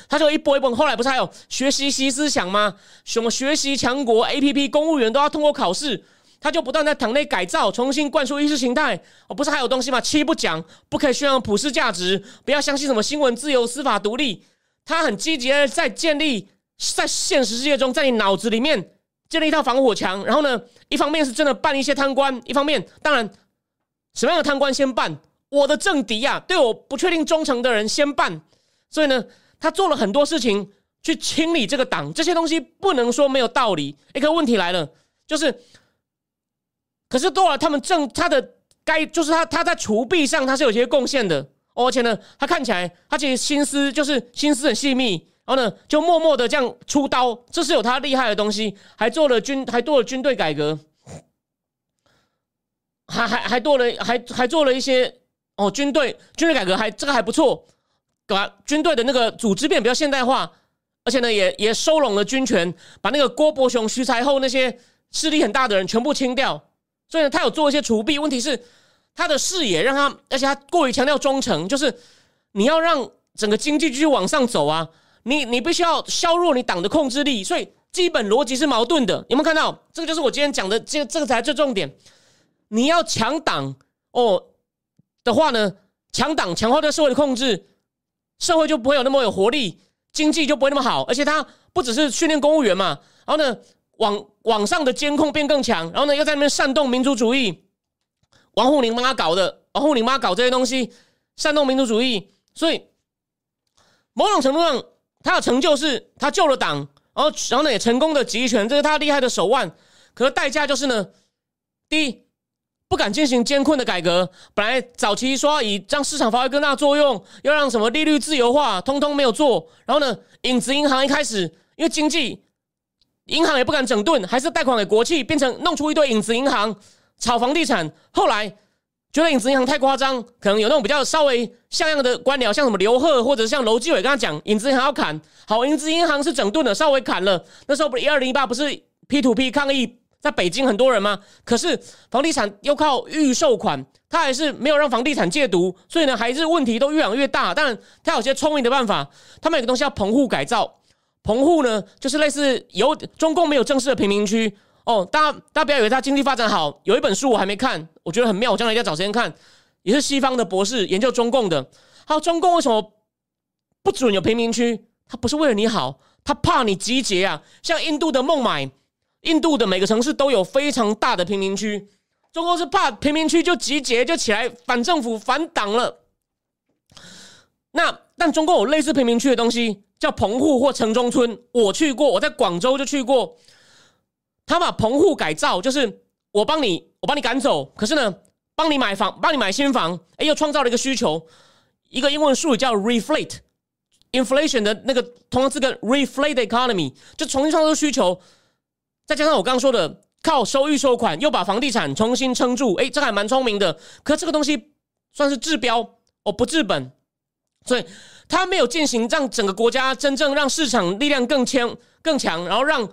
他就一波一波，后来不是还有学习新思想吗？什么学习强国 A P P，公务员都要通过考试。他就不断在党内改造，重新灌输意识形态。哦，不是还有东西吗？七不讲，不可以宣扬普世价值，不要相信什么新闻自由、司法独立。他很积极的在建立，在现实世界中，在你脑子里面建立一套防火墙。然后呢，一方面是真的办一些贪官，一方面当然什么样的贪官先办？我的政敌呀，对我不确定忠诚的人先办。所以呢，他做了很多事情去清理这个党。这些东西不能说没有道理。一个问题来了，就是。可是多了，他们政他的该就是他他在除弊上他是有些贡献的，而且呢，他看起来他其实心思就是心思很细密，然后呢就默默的这样出刀，这是有他厉害的东西，还做了军还做了军队改革，还还还做了还还做了一些哦军队军队改革还这个还不错，把军队的那个组织变比较现代化，而且呢也也收拢了军权，把那个郭伯雄、徐才厚那些势力很大的人全部清掉。所以呢，他有做一些除弊，问题是他的视野让他，而且他过于强调忠诚，就是你要让整个经济继续往上走啊，你你必须要削弱你党的控制力，所以基本逻辑是矛盾的。有没有看到？这个就是我今天讲的，这这个才最重点。你要强党哦的话呢，强党强化对社会的控制，社会就不会有那么有活力，经济就不会那么好，而且他不只是训练公务员嘛，然后呢？网网上的监控变更强，然后呢，又在那边煽动民族主义，王沪宁帮他搞的，王沪宁帮他搞这些东西，煽动民族主义，所以某种程度上，他的成就是他救了党，然后然后呢也成功的集权，这是他厉害的手腕。可是代价就是呢，第一不敢进行艰困的改革，本来早期说要以让市场发挥更大作用，要让什么利率自由化，通通没有做。然后呢，影子银行一开始因为经济。银行也不敢整顿，还是贷款给国企，变成弄出一堆影子银行，炒房地产。后来觉得影子银行太夸张，可能有那种比较稍微像样的官僚，像什么刘贺或者像楼继伟跟他讲，影子银行要砍。好，影子银行是整顿的，稍微砍了。那时候不是一二零一八，不是 P to P 抗议，在北京很多人吗？可是房地产又靠预售款，他还是没有让房地产戒毒，所以呢，还是问题都越养越大。但，他有些聪明的办法，他们有个东西叫棚户改造。棚户呢，就是类似有中共没有正式的贫民区哦。大家大家不要以为他经济发展好。有一本书我还没看，我觉得很妙，我将来要找时间看。也是西方的博士研究中共的。还有中共为什么不准有贫民区？他不是为了你好，他怕你集结啊。像印度的孟买，印度的每个城市都有非常大的贫民区。中共是怕贫民区就集结就起来反政府反党了。那但中共有类似贫民区的东西。叫棚户或城中村，我去过，我在广州就去过。他把棚户改造，就是我帮你，我帮你赶走，可是呢，帮你买房，帮你买新房，哎，又创造了一个需求，一个英文术语叫 reflate，inflation 的那个同样字根 reflate economy，就重新创造需求。再加上我刚刚说的，靠收预收款，又把房地产重新撑住，哎，这还蛮聪明的。可这个东西算是治标哦，不治本，所以。他没有进行让整个国家真正让市场力量更强更强，然后让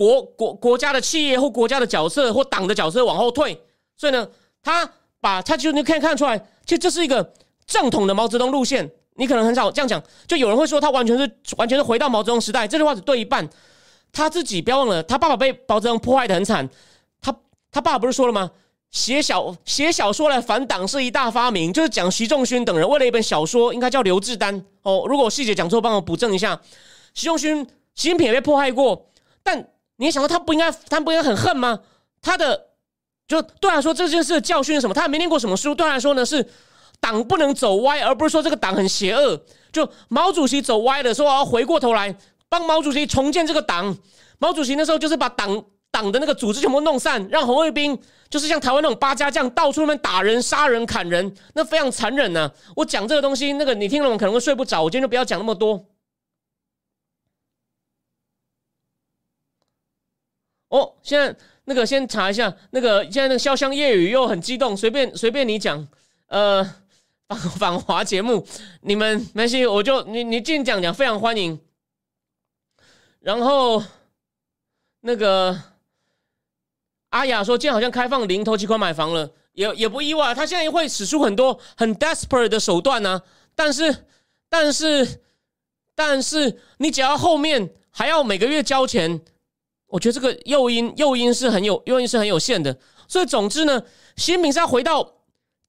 国国国家的企业或国家的角色或党的角色往后退。所以呢，他把他就你可以看出来，其实这是一个正统的毛泽东路线。你可能很少这样讲，就有人会说他完全是完全是回到毛泽东时代。这句话只对一半。他自己不要忘了，他爸爸被毛泽东破坏的很惨。他他爸爸不是说了吗？写小写小说来反党是一大发明，就是讲习仲勋等人为了一本小说，应该叫刘志丹哦。如果细节讲错，帮我补正一下。习仲勋、习近平也被迫害过，但你想到他不应该，他不应该很恨吗？他的就对他来说这件事的教训是什么？他没念过什么书，对他来说呢是党不能走歪，而不是说这个党很邪恶。就毛主席走歪的时候，要回过头来帮毛主席重建这个党。毛主席那时候就是把党。党的那个组织全部弄散，让红卫兵就是像台湾那种八家将到处那边打人、杀人、砍人，那非常残忍呢。我讲这个东西，那个你听了可能会睡不着。我今天就不要讲那么多。哦，现在那个先查一下，那个现在那个潇湘夜雨又很激动，随便随便你讲，呃，访访 华节目，你们没关系，我就你你尽讲讲，非常欢迎。然后那个阿雅说，今天好像开放零头期款买房了，也也不意外，他现在会使出很多很 desperate 的手段呢，但是但是但是你只要后面还要每个月交钱。我觉得这个诱因诱因是很有诱因是很有限的，所以总之呢，习近平是要回到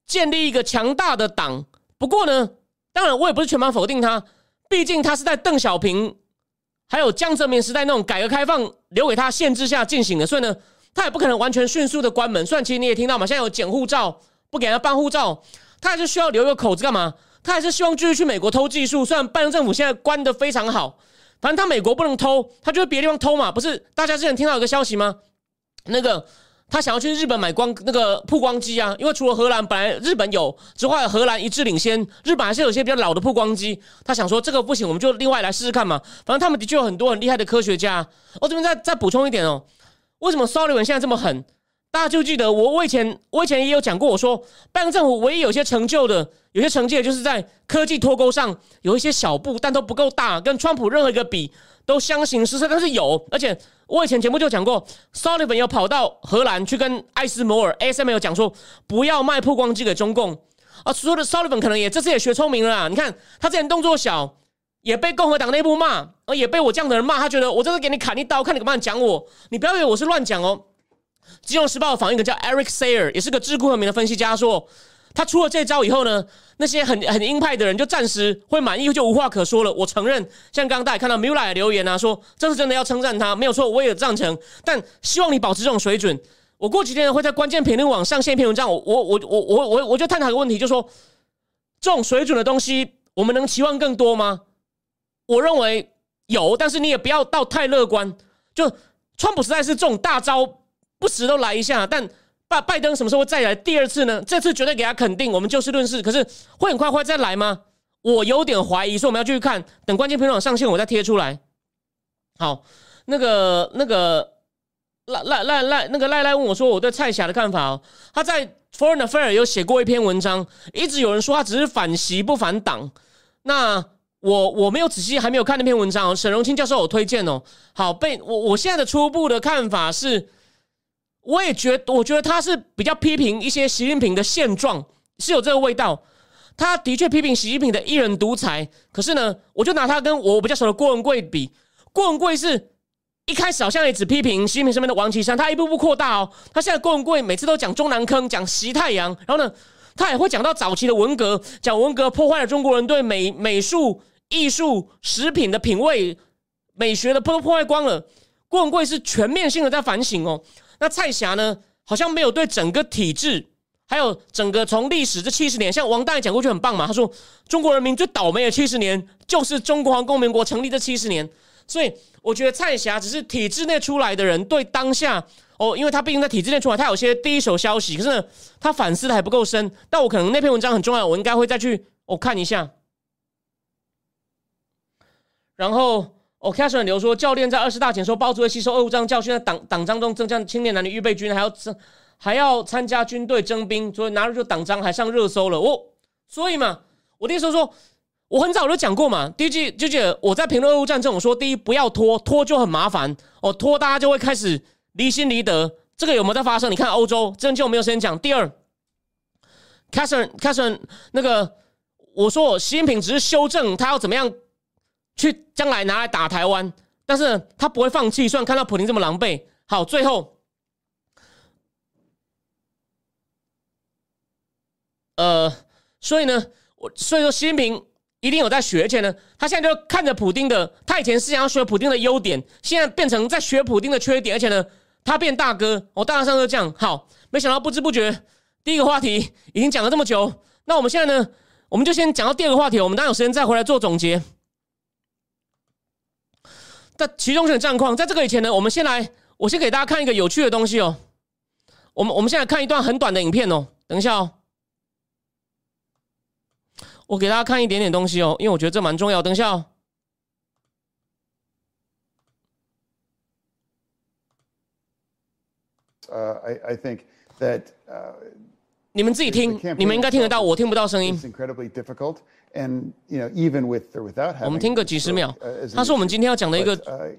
建立一个强大的党。不过呢，当然我也不是全盘否定他，毕竟他是在邓小平还有江泽民时代那种改革开放留给他限制下进行的，所以呢，他也不可能完全迅速的关门。虽然其实你也听到嘛，现在有捡护照不给他办护照，他还是需要留一个口子干嘛？他还是希望继续去美国偷技术。虽然拜登政府现在关的非常好。反正他美国不能偷，他就是别的地方偷嘛。不是大家之前听到一个消息吗？那个他想要去日本买光那个曝光机啊，因为除了荷兰，本来日本有，之外荷兰一致领先，日本还是有些比较老的曝光机。他想说这个不行，我们就另外来试试看嘛。反正他们的确有很多很厉害的科学家。我这边再再补充一点哦，为什么 Sullivan 现在这么狠？大家就记得我我以前我以前也有讲过，我说拜登政府唯一有些成就的，有些成绩就是在科技脱钩上有一些小步，但都不够大，跟川普任何一个比都相形失色。但是有，而且我以前节目就讲过，Sullivan 有跑到荷兰去跟艾斯摩尔 ASM 有讲说，不要卖曝光机给中共啊。说的 Sullivan 可能也这次也学聪明了，你看他之前动作小，也被共和党内部骂，而也被我这样的人骂，他觉得我这次给你砍一刀，看你怎么讲我，你不要以为我是乱讲哦。《金融时报》访一个叫 Eric Sayer，也是个知乎有名的分析家，说他出了这招以后呢，那些很很鹰派的人就暂时会满意，就无话可说了。我承认，像刚刚大家看到 Mula 留言啊，说这是真的要称赞他，没有错，我也赞成。但希望你保持这种水准。我过几天会在关键评论网上线一篇文章，我我我我我我我就探讨一个问题，就说这种水准的东西，我们能期望更多吗？我认为有，但是你也不要到太乐观。就川普实在是这种大招。不时都来一下，但拜拜登什么时候会再来第二次呢？这次绝对给他肯定，我们就事论事。可是会很快会再来吗？我有点怀疑，所以我们要继续看，等关键评论上线，我再贴出来。好，那个那个赖赖赖赖那个赖赖问我说我对蔡霞的看法哦，他在 Foreign Affair 有写过一篇文章，一直有人说他只是反习不反党。那我我没有仔细还没有看那篇文章哦，沈荣清教授有推荐哦。好，被我我现在的初步的看法是。我也觉得，我觉得他是比较批评一些习近平的现状，是有这个味道。他的确批评习近平的一人独裁，可是呢，我就拿他跟我比较熟的郭文贵比，郭文贵是一开始好像也只批评习近平身边的王岐山，他一步步扩大哦。他现在郭文贵每次都讲中南坑，讲习太阳，然后呢，他也会讲到早期的文革，讲文革破坏了中国人对美美术、艺术、食品的品味、美学的破破坏光了。郭文贵是全面性的在反省哦。那蔡霞呢？好像没有对整个体制，还有整个从历史这七十年，像王大爷讲过去很棒嘛。他说，中国人民最倒霉的七十年，就是中华公民国成立这七十年。所以我觉得蔡霞只是体制内出来的人，对当下哦，因为他毕竟在体制内出来，他有些第一手消息，可是呢，他反思的还不够深。但我可能那篇文章很重要，我应该会再去我看一下，然后。哦 c a s h e 留说，教练在二十大前说，包子会吸收俄乌战教训，在党党章中增加青年男女预备军，还要还要参加军队征兵，所以拿着党章还上热搜了。哦，所以嘛，我那时候说，我很早就讲过嘛。第一句就记得我在评论俄乌战争，我说第一不要拖，拖就很麻烦。哦，拖大家就会开始离心离德，这个有没有在发生？你看欧洲，这就没有时间讲。第二 c a s h e c a s h e 那个我说我习近平只是修正他要怎么样。去将来拿来打台湾，但是他不会放弃。虽然看到普京这么狼狈，好，最后，呃，所以呢，我所以说习近平一定有在学，而且呢，他现在就看着普京的，他以前是想要学普京的优点，现在变成在学普京的缺点，而且呢，他变大哥，我大上就这样。好，没想到不知不觉第一个话题已经讲了这么久，那我们现在呢，我们就先讲到第二个话题，我们当有时间再回来做总结。在其中选战况，在这个以前呢，我们先来，我先给大家看一个有趣的东西哦。我们我们现在看一段很短的影片哦。等一下哦，我给大家看一点点东西哦，因为我觉得这蛮重要。等一下哦。uh, I, I think that uh, 你们自己听你们应该听得到，我听不到声音 is。incredibly difficult, and you know even with or without 我们 having 听个几十秒它是我们.今天要讲的一个 uh,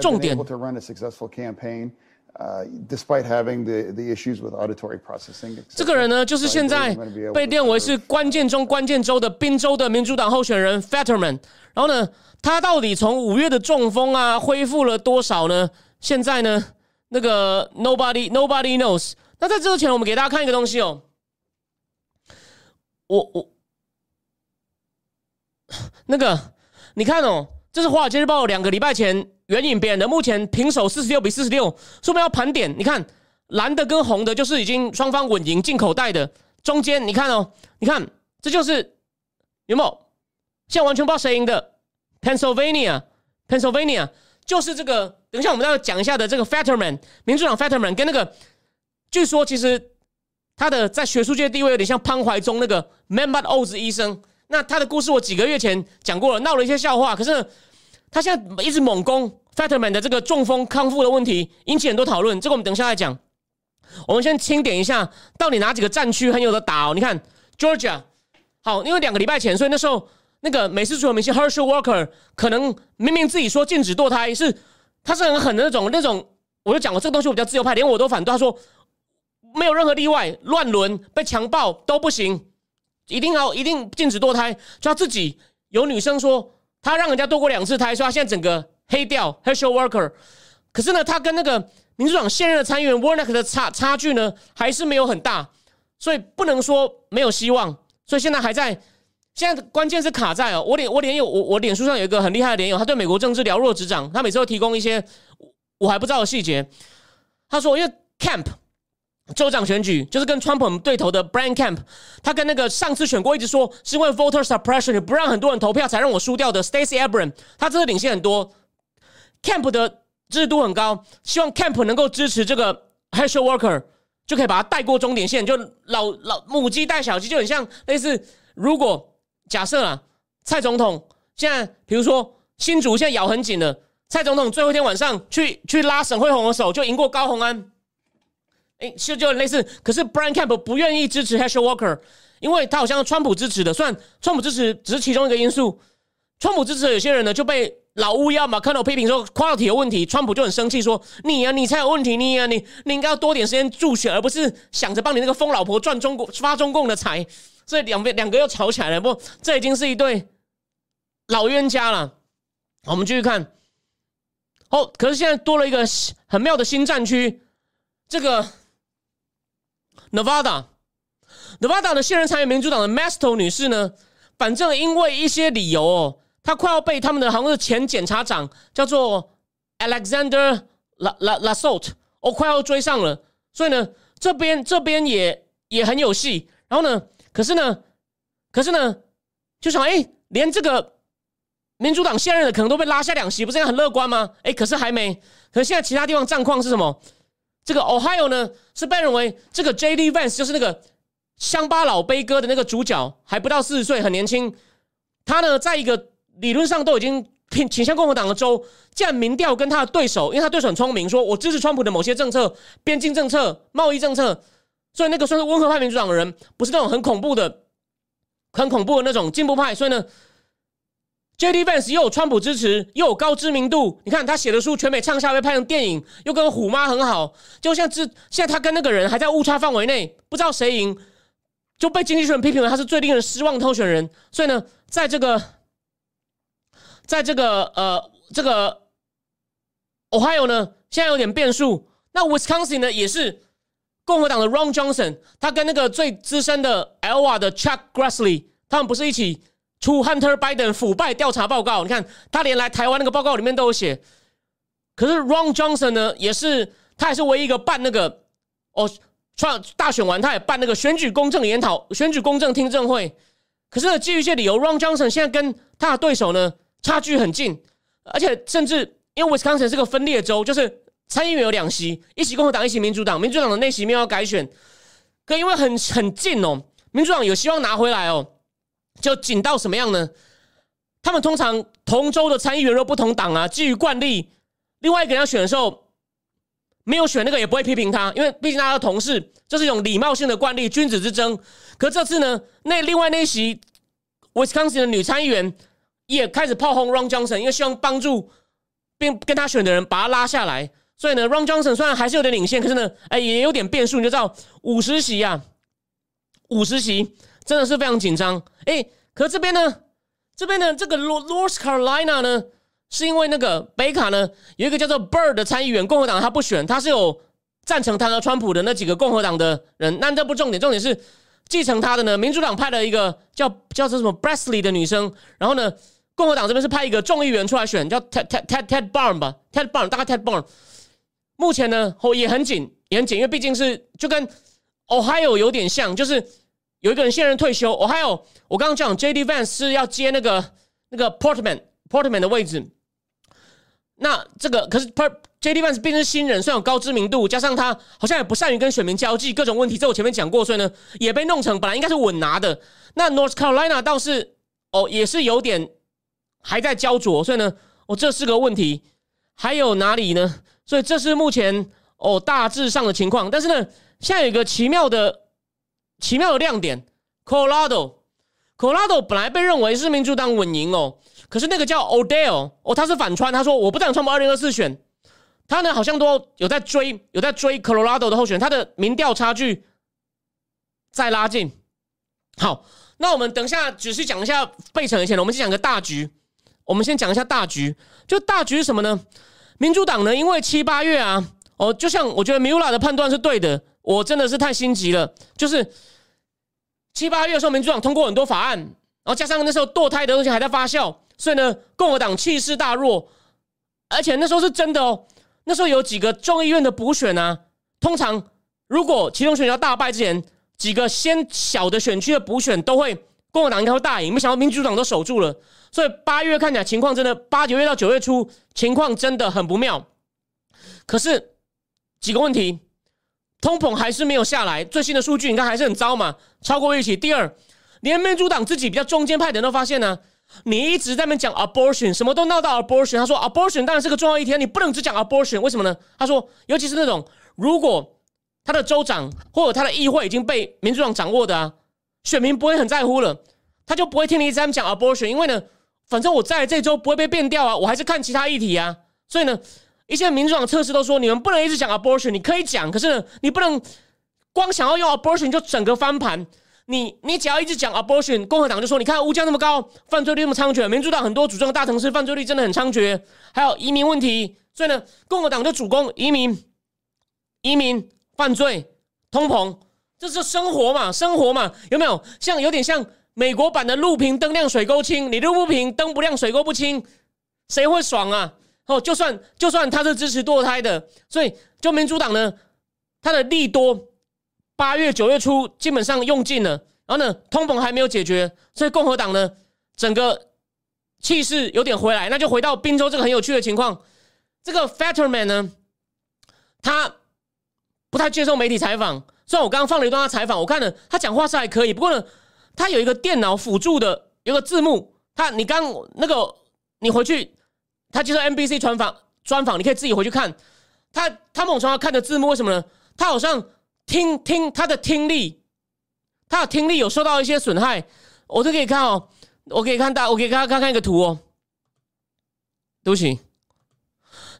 重点。able to run a successful campaign uh, despite having the, the issues with auditory processing. 这个人呢，就是现在被列为是关键中关键州的宾州的民主党候选人 Fetterman。然后呢，他到底从五月的中风啊恢复了多少呢？现在呢，那个 Nobody Nobody knows。那在这之前，我们给大家看一个东西哦。我我 那个，你看哦，这是《华尔街日报》两个礼拜前援引别人的，目前平手四十六比四十六，说明要盘点。你看蓝的跟红的，就是已经双方稳赢进口袋的，中间你看哦，你看这就是有没有？现在完全不知道谁赢的，Pennsylvania，Pennsylvania 就是这个。等一下我们再讲一下的这个 Fetterman，民主党 Fetterman 跟那个，据说其实他的在学术界地位有点像潘怀忠那个 Man But Oz 医生。那他的故事我几个月前讲过了，闹了一些笑话。可是他现在一直猛攻 Fetterman 的这个中风康复的问题，引起很多讨论。这个我们等一下再讲。我们先清点一下，到底哪几个战区很有的打哦？你看 Georgia，好，因为两个礼拜前，所以那时候那个美式足球明星 Herschel Walker 可能明明自己说禁止堕胎，是他是很狠的那种那种。我就讲过，这个东西我比较自由派，连我都反对。他说没有任何例外，乱伦、被强暴都不行，一定要一定禁止堕胎。就他自己有女生说他让人家堕过两次胎，所以他现在整个黑掉 h e r s h e l Walker。可是呢，他跟那个民主党现任的参议员 Warnock 的差差距呢，还是没有很大，所以不能说没有希望。所以现在还在，现在关键是卡在哦，我脸我脸友我我脸书上有一个很厉害的脸友，他对美国政治了若指掌，他每次都提供一些我我还不知道的细节。他说，因为 Camp 州长选举就是跟川普对头的 Brian Camp，他跟那个上次选过一直说是因为 voter suppression 不让很多人投票才让我输掉的 Stacey Abram，他这次领先很多。Camp 的支持度很高，希望 Camp 能够支持这个 heschel Walker，就可以把他带过终点线，就老老母鸡带小鸡，就很像类似。如果假设啊，蔡总统现在比如说新竹现在咬很紧了，蔡总统最后一天晚上去去拉沈慧宏的手，就赢过高虹安。哎，就就很类似。可是 Brian Camp 不愿意支持 Hesher Walker，因为他好像川普支持的，虽然川普支持只是其中一个因素。川普支持的有些人呢，就被老乌鸦马克诺批评说 quality 有问题，川普就很生气说：“你呀、啊，你才有问题，你呀、啊，你你应该要多点时间助选，而不是想着帮你那个疯老婆赚中国发中共的财。”所以两边两个又吵起来了。不，这已经是一对老冤家了。我们继续看。哦，可是现在多了一个很妙的新战区，这个 Nevada，Nevada 的现任参议民主党的 Masto 女士呢，反正因为一些理由哦。她快要被他们的好像是前检察长叫做 Alexander La La La Salt，哦，快要追上了，所以呢，这边这边也也很有戏。然后呢，可是呢，可是呢，就想哎，连这个民主党现任的可能都被拉下两席，不是应该很乐观吗？哎，可是还没。可是现在其他地方战况是什么？这个 Ohio 呢是被认为这个 J.D. Vance 就是那个乡巴佬悲歌的那个主角，还不到四十岁，很年轻。他呢，在一个理论上都已经偏倾向共和党的州，既然民调跟他的对手，因为他对手很聪明，说我支持川普的某些政策、边境政策、贸易政策，所以那个算是温和派民主党的人，不是那种很恐怖的、很恐怖的那种进步派。所以呢，J.D. Vance 又有川普支持，又有高知名度。你看他写的书全美畅销，被拍成电影，又跟虎妈很好。就像之现在他跟那个人还在误差范围内，不知道谁赢，就被经济学人批评为他是最令人失望的候选人。所以呢，在这个。在这个呃，这个 Ohio 呢，现在有点变数。那 Wisconsin 呢，也是共和党的 Ron Johnson，他跟那个最资深的 Iowa 的 Chuck Grassley，他们不是一起出 Hunter Biden 腐败调查报告？你看，他连来台湾那个报告里面都有写。可是 Ron Johnson 呢，也是他也是唯一一个办那个哦，创大选完他也办那个选举公正研讨、选举公正听证会。可是呢，基于一些理由，Ron Johnson 现在跟他的对手呢。差距很近，而且甚至因为 Wisconsin 是个分裂州，就是参议员有两席，一席共和党，一席民主党。民主党的那席没有改选，可因为很很近哦，民主党有希望拿回来哦，就紧到什么样呢？他们通常同州的参议员若不同党啊，基于惯例，另外一个人要选的时候，没有选那个也不会批评他，因为毕竟他的同事，这是一种礼貌性的惯例，君子之争。可这次呢，那另外那一席 Wisconsin 的女参议员也开始炮轰 Ron Johnson，因为希望帮助并跟他选的人把他拉下来。所以呢，Ron Johnson 虽然还是有点领先，可是呢，哎，也有点变数。你就知道五十席呀，五十席真的是非常紧张。哎，可这边呢，这边呢，这个 North Carolina 呢，是因为那个北卡呢有一个叫做 Bird 的参议员，共和党他不选，他是有赞成他和川普的那几个共和党的人。那这不重点，重点是继承他的呢，民主党派了一个叫叫做什么 b r e s l e y 的女生，然后呢，共和党这边是派一个众议员出来选，叫 Ted Ted Ted Ted Barn 吧，Ted Barn 大概 Ted Barn。目前呢，哦也很紧，也很紧，因为毕竟是就跟 Ohio 有点像，就是有一个人现任退休。哦，还有我刚刚讲 J.D. Vance 是要接那个那个 Portman Portman 的位置，那这个可是 Per J.D. Vance 毕竟是新人，虽然有高知名度，加上他好像也不善于跟选民交际，各种问题，这我前面讲过，所以呢也被弄成本来应该是稳拿的。那 North Carolina 倒是哦也是有点还在焦灼，所以呢哦这是个问题。还有哪里呢？所以这是目前哦大致上的情况，但是呢，现在有一个奇妙的奇妙的亮点，Colorado，Colorado 本来被认为是民主党稳赢哦，可是那个叫 Odell 哦，他是反川，他说我不赞成川普二零二四选，他呢好像都有在追，有在追 Colorado 的候选，他的民调差距在拉近。好，那我们等下只是讲一下背程以前，我们先讲个大局，我们先讲一下大局，就大局是什么呢？民主党呢？因为七八月啊，哦，就像我觉得 Mura 的判断是对的，我真的是太心急了。就是七八月的时候，民主党通过很多法案，然后加上那时候堕胎的东西还在发酵，所以呢，共和党气势大弱。而且那时候是真的哦，那时候有几个众议院的补选啊，通常如果其中选要大败之前，几个先小的选区的补选都会共和党应该会大赢，没想到民主党都守住了。所以八月看起来情况真的，八九月到九月初情况真的很不妙。可是几个问题，通膨还是没有下来，最新的数据你看还是很糟嘛，超过预期。第二，连民主党自己比较中间派的人都发现呢，你一直在那边讲 abortion，什么都闹到 abortion。他说 abortion 当然是个重要议题，你不能只讲 abortion，为什么呢？他说，尤其是那种如果他的州长或者他的议会已经被民主党掌握的啊，选民不会很在乎了，他就不会听你一直在讲 abortion，因为呢。反正我在这周不会被变掉啊，我还是看其他议题啊。所以呢，一些民主党测试都说，你们不能一直讲 abortion，你可以讲，可是，你不能光想要用 abortion 就整个翻盘。你你只要一直讲 abortion，共和党就说，你看物价那么高，犯罪率那么猖獗，民主党很多主政的大城市犯罪率真的很猖獗，还有移民问题。所以呢，共和党就主攻移民、移民、犯罪、通膨，这是生活嘛，生活嘛，有没有？像有点像。美国版的路平灯亮水沟清，你路不平灯不亮水沟不清，谁会爽啊？哦，就算就算他是支持堕胎的，所以就民主党呢，他的利多八月九月初基本上用尽了，然后呢，通膨还没有解决，所以共和党呢整个气势有点回来，那就回到宾州这个很有趣的情况，这个 Fetterman 呢，他不太接受媒体采访，虽然我刚刚放了一段他采访，我看了他讲话是还可以，不过呢。他有一个电脑辅助的，有个字幕。他，你刚那个，你回去，他接受 NBC 专访，专访，你可以自己回去看。他，他某种程看的字幕，为什么呢？他好像听听他的听力，他的听力有受到一些损害。我都可以看哦，我可以看大，我可以看看看一个图哦。对不起，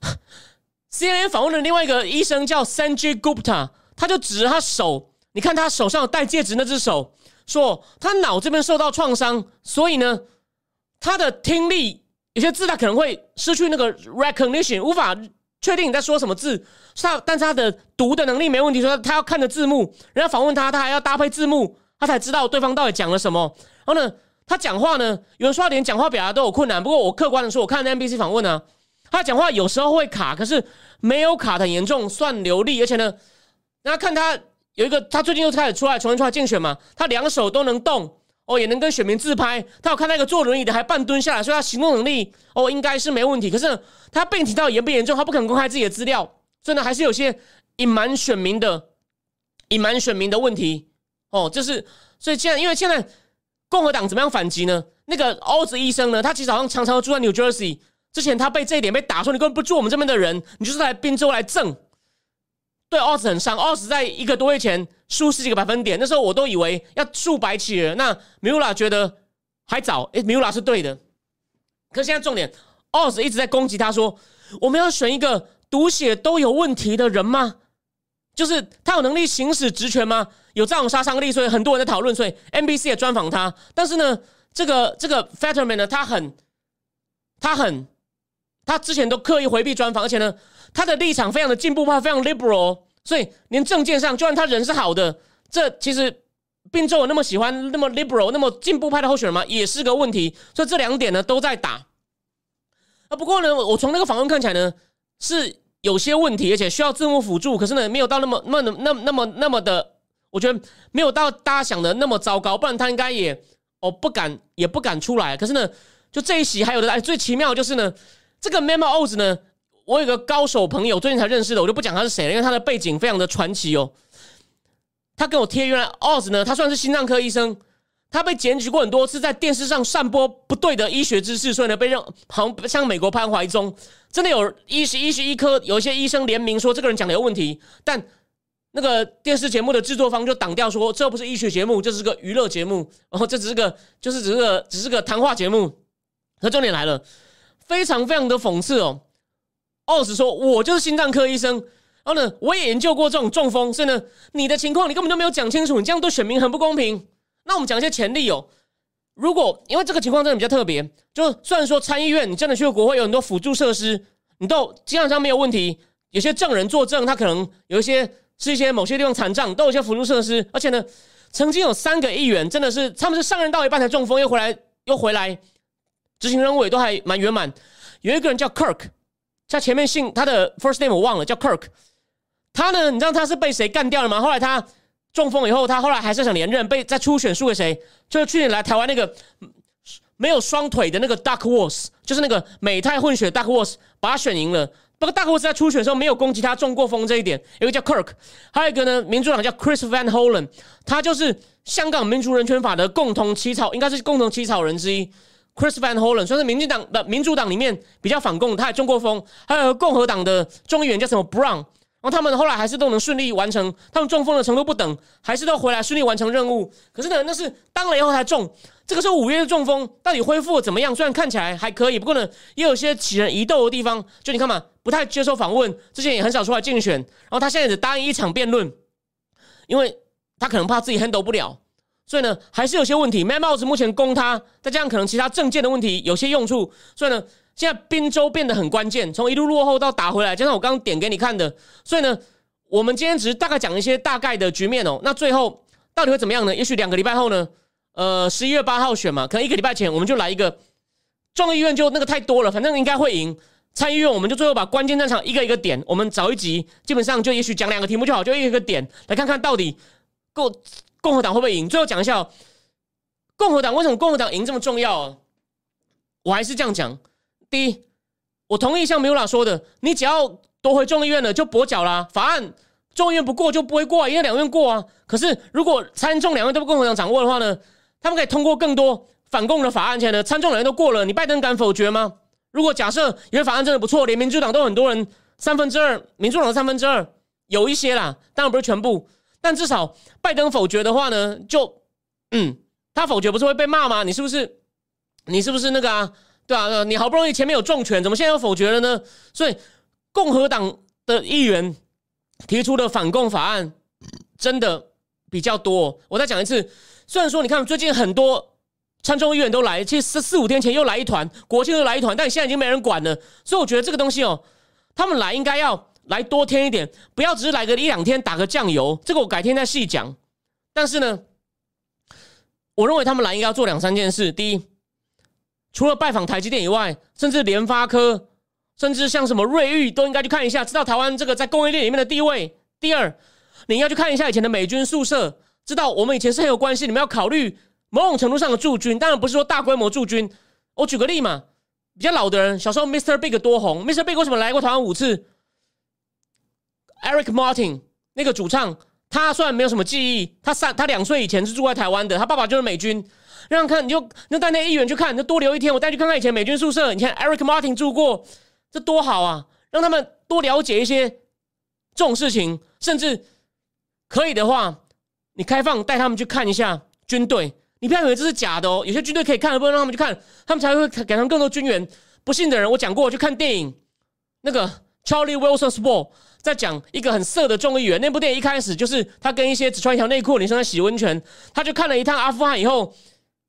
CNN 访问的另外一个医生叫 Sanjay Gupta，他就指着他手，你看他手上戴戒指那只手。说他脑这边受到创伤，所以呢，他的听力有些字他可能会失去那个 recognition，无法确定你在说什么字。他但是他的读的能力没问题，说他要看着字幕，人家访问他，他还要搭配字幕，他才知道对方到底讲了什么。然后呢，他讲话呢，有人说连讲话表达都有困难。不过我客观的说，我看 NBC 访问呢，他讲话有时候会卡，可是没有卡的严重，算流利，而且呢，大家看他。有一个，他最近又开始出来重新出来竞选嘛？他两手都能动哦，也能跟选民自拍。他有看那个坐轮椅的还半蹲下来，所以他行动能力哦应该是没问题。可是他病情到底严不严重？他不肯公开自己的资料，所以呢还是有些隐瞒选民的隐瞒选民的问题哦。就是所以现在因为现在共和党怎么样反击呢？那个欧子医生呢，他其实好像常常住在 New Jersey。之前他被这一点被打说，你根本不住我们这边的人，你就是来宾州来挣。对 odds 很伤，odds 在一个多月前输十几个百分点，那时候我都以为要输白起了。那米乌拉觉得还早，诶，米乌拉是对的。可现在重点，Oz 一直在攻击他说，我们要选一个读写都有问题的人吗？就是他有能力行使职权吗？有这种杀伤力，所以很多人在讨论，所以 NBC 也专访他。但是呢，这个这个 Fetterman 呢，他很他很他之前都刻意回避专访，而且呢。他的立场非常的进步派，非常 liberal，所以连政见上，就算他人是好的，这其实宾州有那么喜欢那么 liberal、那么进步派的候选人吗？也是个问题。所以这两点呢都在打。啊，不过呢，我从那个访问看起来呢是有些问题，而且需要字幕辅助。可是呢，没有到那么、那么、那、那么、那么的，我觉得没有到大家想的那么糟糕。不然他应该也哦不敢，也不敢出来。可是呢，就这一席还有的，哎，最奇妙就是呢，这个 Memo Oz 呢。我有个高手朋友，最近才认识的，我就不讲他是谁了，因为他的背景非常的传奇哦。他跟我贴，原来 Oz 呢，他算是心脏科医生，他被检举过很多次，在电视上散播不对的医学知识，所以呢，被认好像像美国潘怀忠，真的有医学医学医科有一些医生联名说这个人讲的有问题，但那个电视节目的制作方就挡掉说这不是医学节目，这是个娱乐节目，然后这只是个就是只是个只是个谈话节目。可重点来了，非常非常的讽刺哦。奥斯说：“我就是心脏科医生，然后呢，我也研究过这种中风，所以呢，你的情况你根本就没有讲清楚，你这样对选民很不公平。那我们讲一些前例哦。如果因为这个情况真的比较特别，就虽然说参议院你真的去国会有很多辅助设施，你都基本上没有问题。有些证人作证，他可能有一些是一些某些地方残障，都有一些辅助设施。而且呢，曾经有三个议员真的是他们是上任到一半才中风，又回来又回来执行任务，也都还蛮圆满。有一个人叫 Kirk。”他前面姓他的 first name 我忘了，叫 Kirk。他呢，你知道他是被谁干掉了吗？后来他中风以后，他后来还是想连任，被在初选输给谁？就是去年来台湾那个没有双腿的那个 Duck Wars，就是那个美泰混血 Duck Wars，把他选赢了。不过 Duck Wars 在初选的时候没有攻击他中过风这一点。有个叫 Kirk，还有一个呢，民主党叫 Chris Van Hollen，他就是香港民主人权法的共同起草，应该是共同起草人之一。Chris Van Hollen 算是民进党的民主党里面比较反共，他也中过风。还有共和党的众议员叫什么 Brown，然后他们后来还是都能顺利完成，他们中风的程度不等，还是都回来顺利完成任务。可是呢，那是当了以后才中，这个是五月的中风，到底恢复怎么样？虽然看起来还可以，不过呢，也有些起人疑窦的地方。就你看嘛，不太接受访问，之前也很少出来竞选，然后他现在只答应一场辩论，因为他可能怕自己 handle 不了。所以呢，还是有些问题。m a m o s 目前攻他，再加上可能其他政见的问题，有些用处。所以呢，现在滨州变得很关键，从一路落后到打回来，加上我刚刚点给你看的。所以呢，我们今天只是大概讲一些大概的局面哦。那最后到底会怎么样呢？也许两个礼拜后呢，呃，十一月八号选嘛，可能一个礼拜前我们就来一个众议院，就那个太多了，反正应该会赢。参议院我们就最后把关键战场一个一个点，我们找一集，基本上就也许讲两个题目就好，就一个一个点来看看到底够。共和党会不会赢？最后讲一下，共和党为什么共和党赢这么重要？啊我还是这样讲：第一，我同意像米拉说的，你只要夺回众议院了，就跛脚啦。法案众议院不过就不会过啊，因为两院过啊。可是如果参众两院都被共和党掌握的话呢，他们可以通过更多反共的法案。现在呢，参众两院都过了，你拜登敢否决吗？如果假设有些法案真的不错，连民主党都很多人三分之二，民主党三分之二有一些啦，当然不是全部。但至少拜登否决的话呢，就嗯，他否决不是会被骂吗？你是不是你是不是那个啊？对啊，你好不容易前面有重拳，怎么现在又否决了呢？所以共和党的议员提出的反共法案真的比较多。我再讲一次，虽然说你看最近很多参众议员都来，其实四四五天前又来一团，国庆又来一团，但现在已经没人管了。所以我觉得这个东西哦，他们来应该要。来多添一点，不要只是来个一两天打个酱油，这个我改天再细讲。但是呢，我认为他们来应该要做两三件事。第一，除了拜访台积电以外，甚至联发科，甚至像什么瑞昱都应该去看一下，知道台湾这个在供应链里面的地位。第二，你要去看一下以前的美军宿舍，知道我们以前是很有关系。你们要考虑某种程度上的驻军，当然不是说大规模驻军。我举个例嘛，比较老的人，小时候 Mr. Big 多红，Mr. Big 为什么来过台湾五次？Eric Martin 那个主唱，他虽然没有什么记忆，他三他两岁以前是住在台湾的，他爸爸就是美军。让看你就就带那议员去看，就多留一天，我带去看看以前美军宿舍。你看 Eric Martin 住过，这多好啊！让他们多了解一些这种事情，甚至可以的话，你开放带他们去看一下军队。你不要以为这是假的哦，有些军队可以看，不能让他们去看，他们才会给他们更多军援。不信的人，我讲过，去看电影，那个 Charlie Wilson's War 在讲一个很色的众议员。那部电影一开始就是他跟一些只穿一条内裤的女生在洗温泉，他就看了一趟阿富汗以后，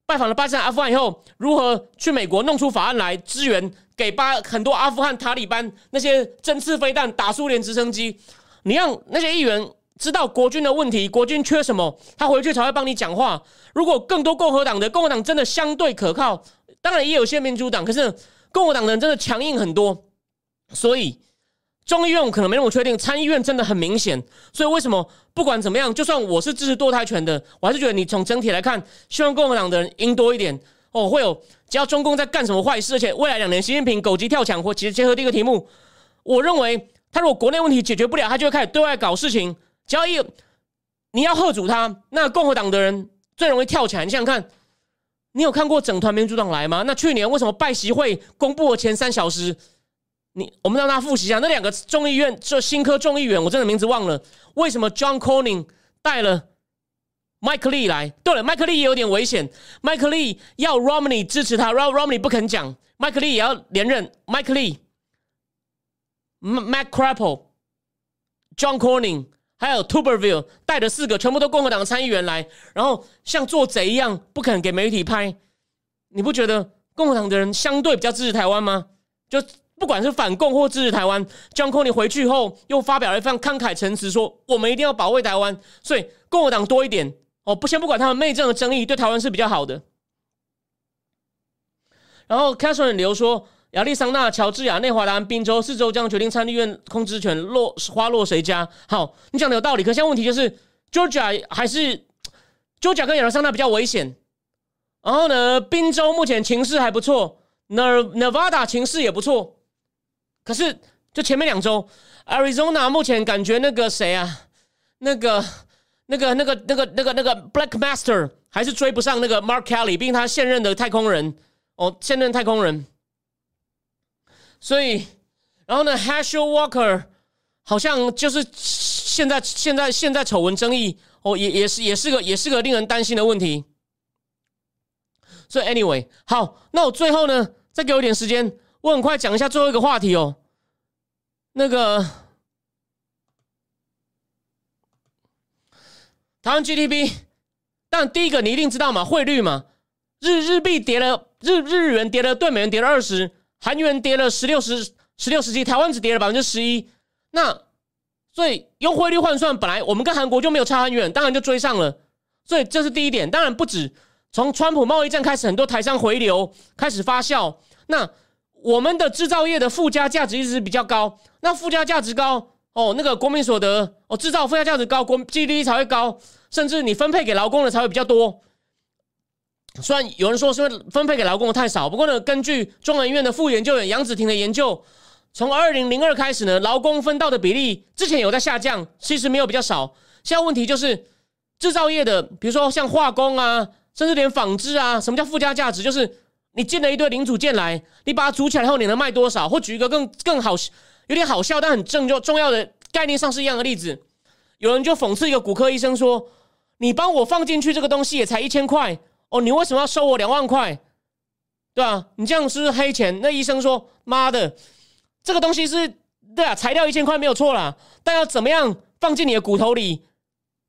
拜访了巴基斯坦、阿富汗以后，如何去美国弄出法案来支援给巴很多阿富汗塔利班那些针刺飞弹打苏联直升机。你让那些议员知道国军的问题，国军缺什么，他回去才会帮你讲话。如果更多共和党的共和党真的相对可靠，当然也有些民主党，可是。共和党人真的强硬很多，所以众议院可能没那么确定，参议院真的很明显。所以为什么不管怎么样，就算我是支持堕胎权的，我还是觉得你从整体来看，希望共和党的人赢多一点哦。会有只要中共在干什么坏事，而且未来两年习近平狗急跳墙，或其实结合第一个题目，我认为他如果国内问题解决不了，他就会开始对外搞事情。只要一你要喝阻他，那共和党的人最容易跳起来。你想想看。你有看过整团民主党来吗？那去年为什么拜习会公布的前三小时，你我们让大家复习一下那两个众议院这新科众议员，我真的名字忘了。为什么 John Cornyn 带了麦克利来？对了，麦克利也有点危险。麦克利要 Romney 支持他，然后 Romney 不肯讲，麦克利也要连任。麦克利、Mac Crapple、John Cornyn。还有 Tuberville 带着四个全部都共和党参议员来，然后像做贼一样不肯给媒体拍。你不觉得共和党的人相对比较支持台湾吗？就不管是反共或支持台湾，John Kony 回去后又发表了一番慷慨陈词，说我们一定要保卫台湾，所以共和党多一点哦。不先不管他们内政的争议，对台湾是比较好的。然后 Catherine 留说。亚利桑那、乔治亚、内华达、宾州四州将决定参议院控制权落花落谁家。好，你讲的有道理。可现在问题就是 Georgia 还是 Georgia 跟亚利桑那比较危险。然后呢，宾州目前情势还不错，Nevada 情势也不错。可是就前面两周，Arizona 目前感觉那个谁啊，那个、那个、那个、那个、那个、那个 Black Master 还是追不上那个 Mark Kelly，并他现任的太空人哦，现任太空人。所以，然后呢，Hashel Walker 好像就是现在现在现在丑闻争议哦，也也是也是个也是个令人担心的问题。所以，anyway，好，那我最后呢，再给我一点时间，我很快讲一下最后一个话题哦。那个台湾 GDP，但第一个你一定知道嘛，汇率嘛，日日币跌了，日日元跌了，对美元跌了二十。韩元跌了十六十十六十七，台湾只跌了百分之十一。那所以用汇率换算，本来我们跟韩国就没有差很远，当然就追上了。所以这是第一点。当然不止，从川普贸易战开始，很多台商回流开始发酵。那我们的制造业的附加价值一直比较高。那附加价值高哦，那个国民所得哦，制造附加价值高，国 GDP 才会高，甚至你分配给劳工的才会比较多。虽然有人说是分配给劳工的太少，不过呢，根据中研院的副研究员杨子婷的研究，从二零零二开始呢，劳工分到的比例之前有在下降，其实没有比较少。现在问题就是制造业的，比如说像化工啊，甚至连纺织啊，什么叫附加价值？就是你进了一堆零组件来，你把它组起来后，你能卖多少？或举一个更更好、有点好笑但很正就重要的概念上是一样的例子，有人就讽刺一个骨科医生说：“你帮我放进去这个东西也才一千块。”哦，你为什么要收我两万块？对啊，你这样是不是黑钱？那医生说：“妈的，这个东西是对啊，材料一千块没有错啦，但要怎么样放进你的骨头里？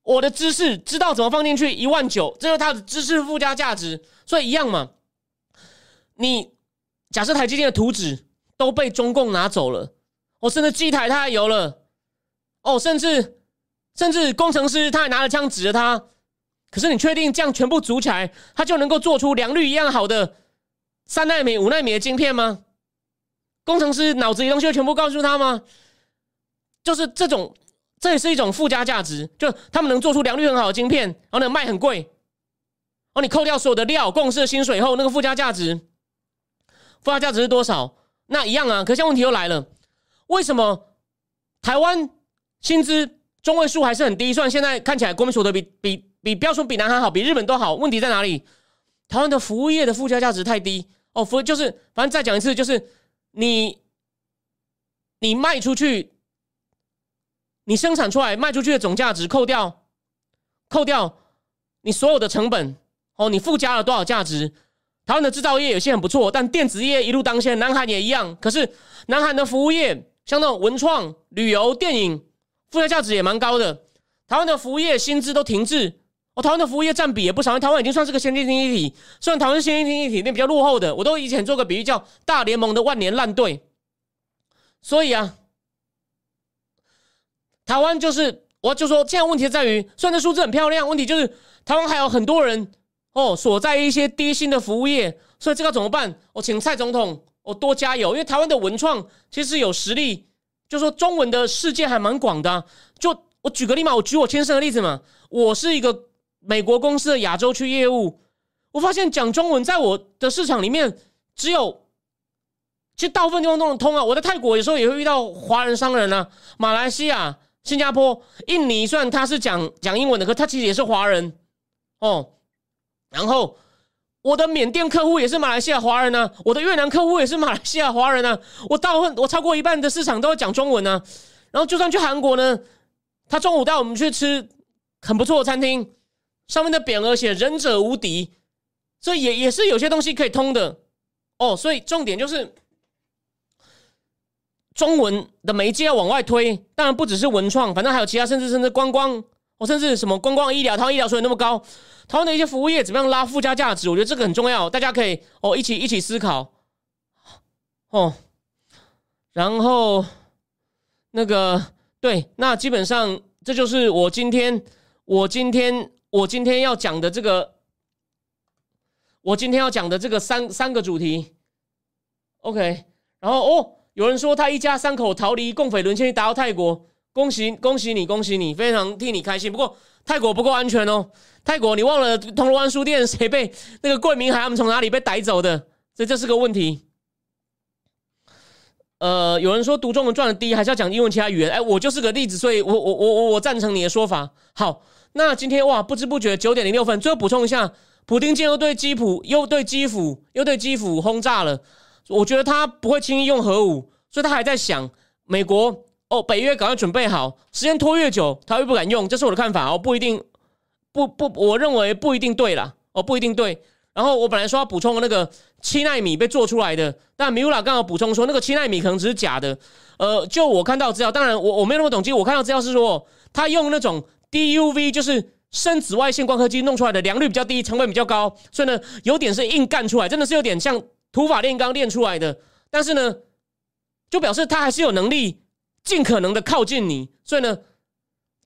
我的知识知道怎么放进去，一万九，这是它的知识附加价值，所以一样嘛。你假设台积电的图纸都被中共拿走了，哦，甚至机台他还有了，哦，甚至甚至工程师他还拿着枪指着他。”可是你确定这样全部组起来，他就能够做出良率一样好的三纳米、五纳米的晶片吗？工程师脑子里东西会全部告诉他吗？就是这种，这也是一种附加价值，就他们能做出良率很好的晶片，然后呢卖很贵。哦，你扣掉所有的料、公司的薪水后，那个附加价值，附加价值是多少？那一样啊。可现在问题又来了，为什么台湾薪资中位数还是很低？虽然现在看起来国民所得比比。比不要说比南韩好，比日本都好。问题在哪里？台湾的服务业的附加价值太低哦。服就是反正再讲一次，就是你你卖出去，你生产出来卖出去的总价值扣掉扣掉你所有的成本哦，你附加了多少价值？台湾的制造业有些很不错，但电子业一路当先，南韩也一样。可是南韩的服务业，像那种文创、旅游、电影，附加价值也蛮高的。台湾的服务业薪资都停滞，哦，台湾的服务业占比也不少。台湾已经算是个先进经济体，虽然台湾是先进经济体，那比较落后的。我都以前做个比喻，叫大联盟的万年烂队。所以啊，台湾就是，我就说，现在问题在于，虽然这数字很漂亮，问题就是台湾还有很多人。哦，所在一些低薪的服务业，所以这个怎么办？我请蔡总统，我多加油，因为台湾的文创其实有实力，就说中文的世界还蛮广的。就我举个例嘛，我举我亲身的例子嘛，我是一个美国公司的亚洲区业务，我发现讲中文在我的市场里面只有，其实大部分地方都能通啊。我在泰国有时候也会遇到华人商人啊，马来西亚、新加坡、印尼，虽然他是讲讲英文的，可他其实也是华人哦。然后，我的缅甸客户也是马来西亚华人呢，我的越南客户也是马来西亚华人呢。我大部分我超过一半的市场都会讲中文呢。然后，就算去韩国呢，他中午带我们去吃很不错的餐厅，上面的匾额写“仁者无敌”，所以也也是有些东西可以通的哦。所以重点就是中文的媒介要往外推，当然不只是文创，反正还有其他，甚至甚至观光，哦，甚至什么观光医疗，它医疗水准那么高。台湾的一些服务业怎么样拉附加价值？我觉得这个很重要，大家可以哦一起一起思考哦。然后那个对，那基本上这就是我今天我今天我今天要讲的这个，我今天要讲的这个三三个主题。OK，然后哦，有人说他一家三口逃离共匪沦陷，达到泰国，恭喜恭喜你，恭喜你，非常替你开心。不过泰国不够安全哦。泰国，你忘了铜锣湾书店 谁被那个桂明海他们从哪里被逮走的？所以这是个问题。呃，有人说读中文赚的低，还是要讲英文其他语言？哎，我就是个例子，所以我我我我我赞成你的说法。好，那今天哇，不知不觉九点零六分，最后补充一下，普丁今天又对基辅又对基辅又对基辅轰炸了。我觉得他不会轻易用核武，所以他还在想美国哦，北约赶快准备好，时间拖越久，他越不敢用。这是我的看法哦，不一定。不不，我认为不一定对啦，哦，不一定对。然后我本来说要补充那个七纳米被做出来的，但米乌拉刚好补充说那个七纳米可能只是假的。呃，就我看到资料，当然我我没有那么懂，其实我看到资料是说，他用那种 DUV，就是深紫外线光刻机弄出来的，良率比较低，成本比较高，所以呢，有点是硬干出来，真的是有点像土法炼钢炼出来的。但是呢，就表示他还是有能力尽可能的靠近你，所以呢，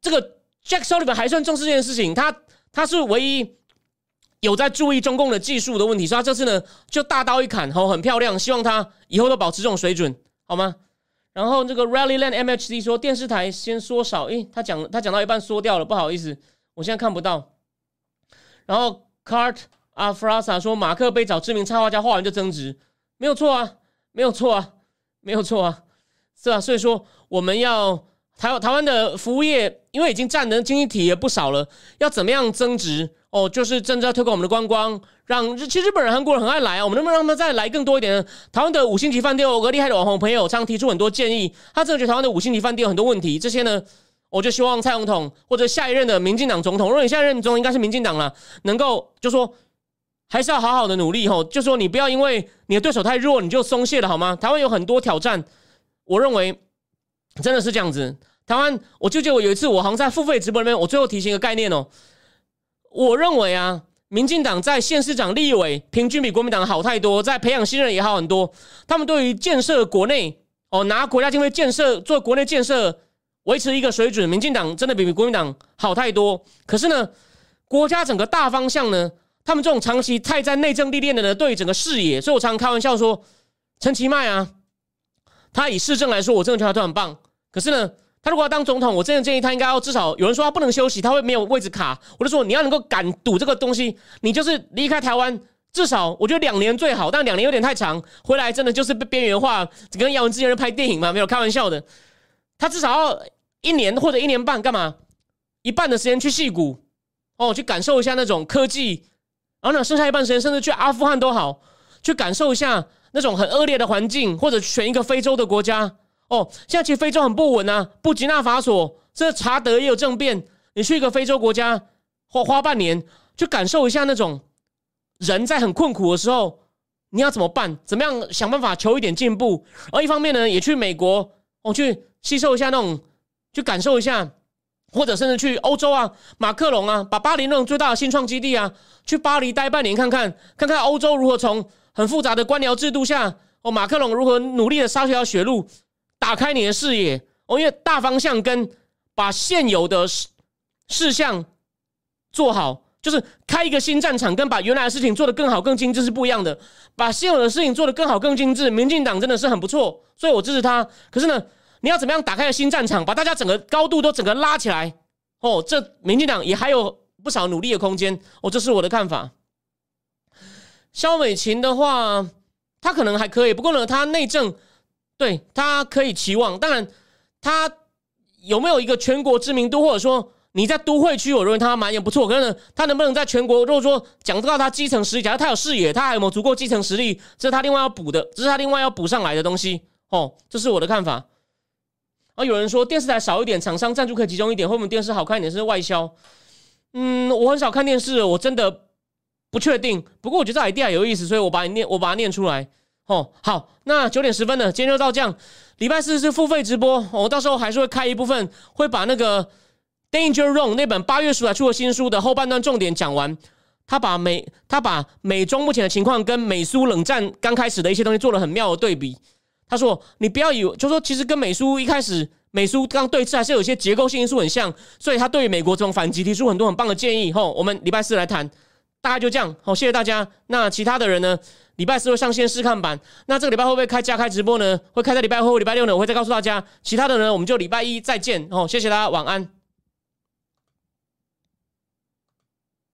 这个。Jack Sullivan 还算重视这件事情，他他是唯一有在注意中共的技术的问题，所以他这次呢就大刀一砍，吼很漂亮，希望他以后都保持这种水准，好吗？然后这个 Rallyland MHD 说电视台先缩少，诶，他讲他讲到一半缩掉了，不好意思，我现在看不到。然后 Cart Afrasa 说马克杯找知名插画家画完就增值，没有错啊，没有错啊，没有错啊，是吧？所以说我们要。台台湾的服务业，因为已经占的经济体也不少了，要怎么样增值？哦，就是真正要推广我们的观光，让日其实日本人、韩国人很爱来啊。我们能不能让他们再来更多一点呢？台湾的五星级饭店，有个厉害的网红朋友常提出很多建议，他真的觉得台湾的五星级饭店有很多问题。这些呢，我就希望蔡总统或者下一任的民进党总统，如果你下一任总统应该是民进党了，能够就说还是要好好的努力吼，就说你不要因为你的对手太弱你就松懈了好吗？台湾有很多挑战，我认为真的是这样子。台湾，我就记得我有一次，我好像在付费直播里面，我最后提醒一个概念哦。我认为啊，民进党在县市长、立委平均比国民党好太多，在培养新人也好很多。他们对于建设国内哦，拿国家经费建设做国内建设，维持一个水准，民进党真的比国民党好太多。可是呢，国家整个大方向呢，他们这种长期太在内政历练的呢，对于整个视野，所以我常开玩笑说，陈其迈啊，他以市政来说，我真的觉得他都很棒。可是呢。他如果要当总统，我真的建议他应该要至少有人说他不能休息，他会没有位置卡。我就说你要能够敢赌这个东西，你就是离开台湾，至少我觉得两年最好，但两年有点太长，回来真的就是被边缘化，跟姚文之前人拍电影嘛，没有开玩笑的。他至少要一年或者一年半干嘛？一半的时间去戏谷哦，去感受一下那种科技，然后呢，剩下一半时间甚至去阿富汗都好，去感受一下那种很恶劣的环境，或者选一个非洲的国家。哦，现在其实非洲很不稳啊，布吉纳法索，这查德也有政变，你去一个非洲国家花花半年，去感受一下那种人在很困苦的时候，你要怎么办？怎么样想办法求一点进步？而一方面呢，也去美国，我去吸收一下那种，去感受一下，或者甚至去欧洲啊，马克龙啊，把巴黎那种最大的新创基地啊，去巴黎待半年看看，看看欧洲如何从很复杂的官僚制度下，哦，马克龙如何努力的杀条血路，打开你的视野。哦，因为大方向跟把现有的事事项做好，就是开一个新战场，跟把原来的事情做得更好、更精致是不一样的。把现有的事情做得更好、更精致，民进党真的是很不错，所以我支持他。可是呢，你要怎么样打开新战场，把大家整个高度都整个拉起来？哦，这民进党也还有不少努力的空间。哦，这是我的看法。肖美琴的话，她可能还可以，不过呢，她内政对她可以期望，当然。她有没有一个全国知名度，或者说你在都会区，我认为她蛮也不错。可是呢，她能不能在全国，如果说讲到她基层实力，假如她有视野，她还有没有足够基层实力，这是她另外要补的，这是她另外要补上来的东西。哦，这是我的看法。而有人说电视台少一点，厂商赞助可以集中一点，会不会电视好看一点是外销？嗯，我很少看电视，我真的不确定。不过我觉得这 idea 有意思，所以我把你念，我把它念出来。哦，好，那九点十分了，今天就到这样。礼拜四是付费直播，我到时候还是会开一部分，会把那个《Danger Zone》那本八月出来出的新书的后半段重点讲完。他把美他把美中目前的情况跟美苏冷战刚开始的一些东西做了很妙的对比。他说：“你不要以为，就说其实跟美苏一开始美苏刚对峙还是有一些结构性因素很像，所以他对于美国这种反击提出很多很棒的建议。”后，我们礼拜四来谈，大概就这样。好，谢谢大家。那其他的人呢？礼拜四会上线试看版，那这个礼拜会不会开加开直播呢？会开在礼拜或礼拜六呢？我会再告诉大家。其他的呢，我们就礼拜一再见哦。谢谢大家，晚安。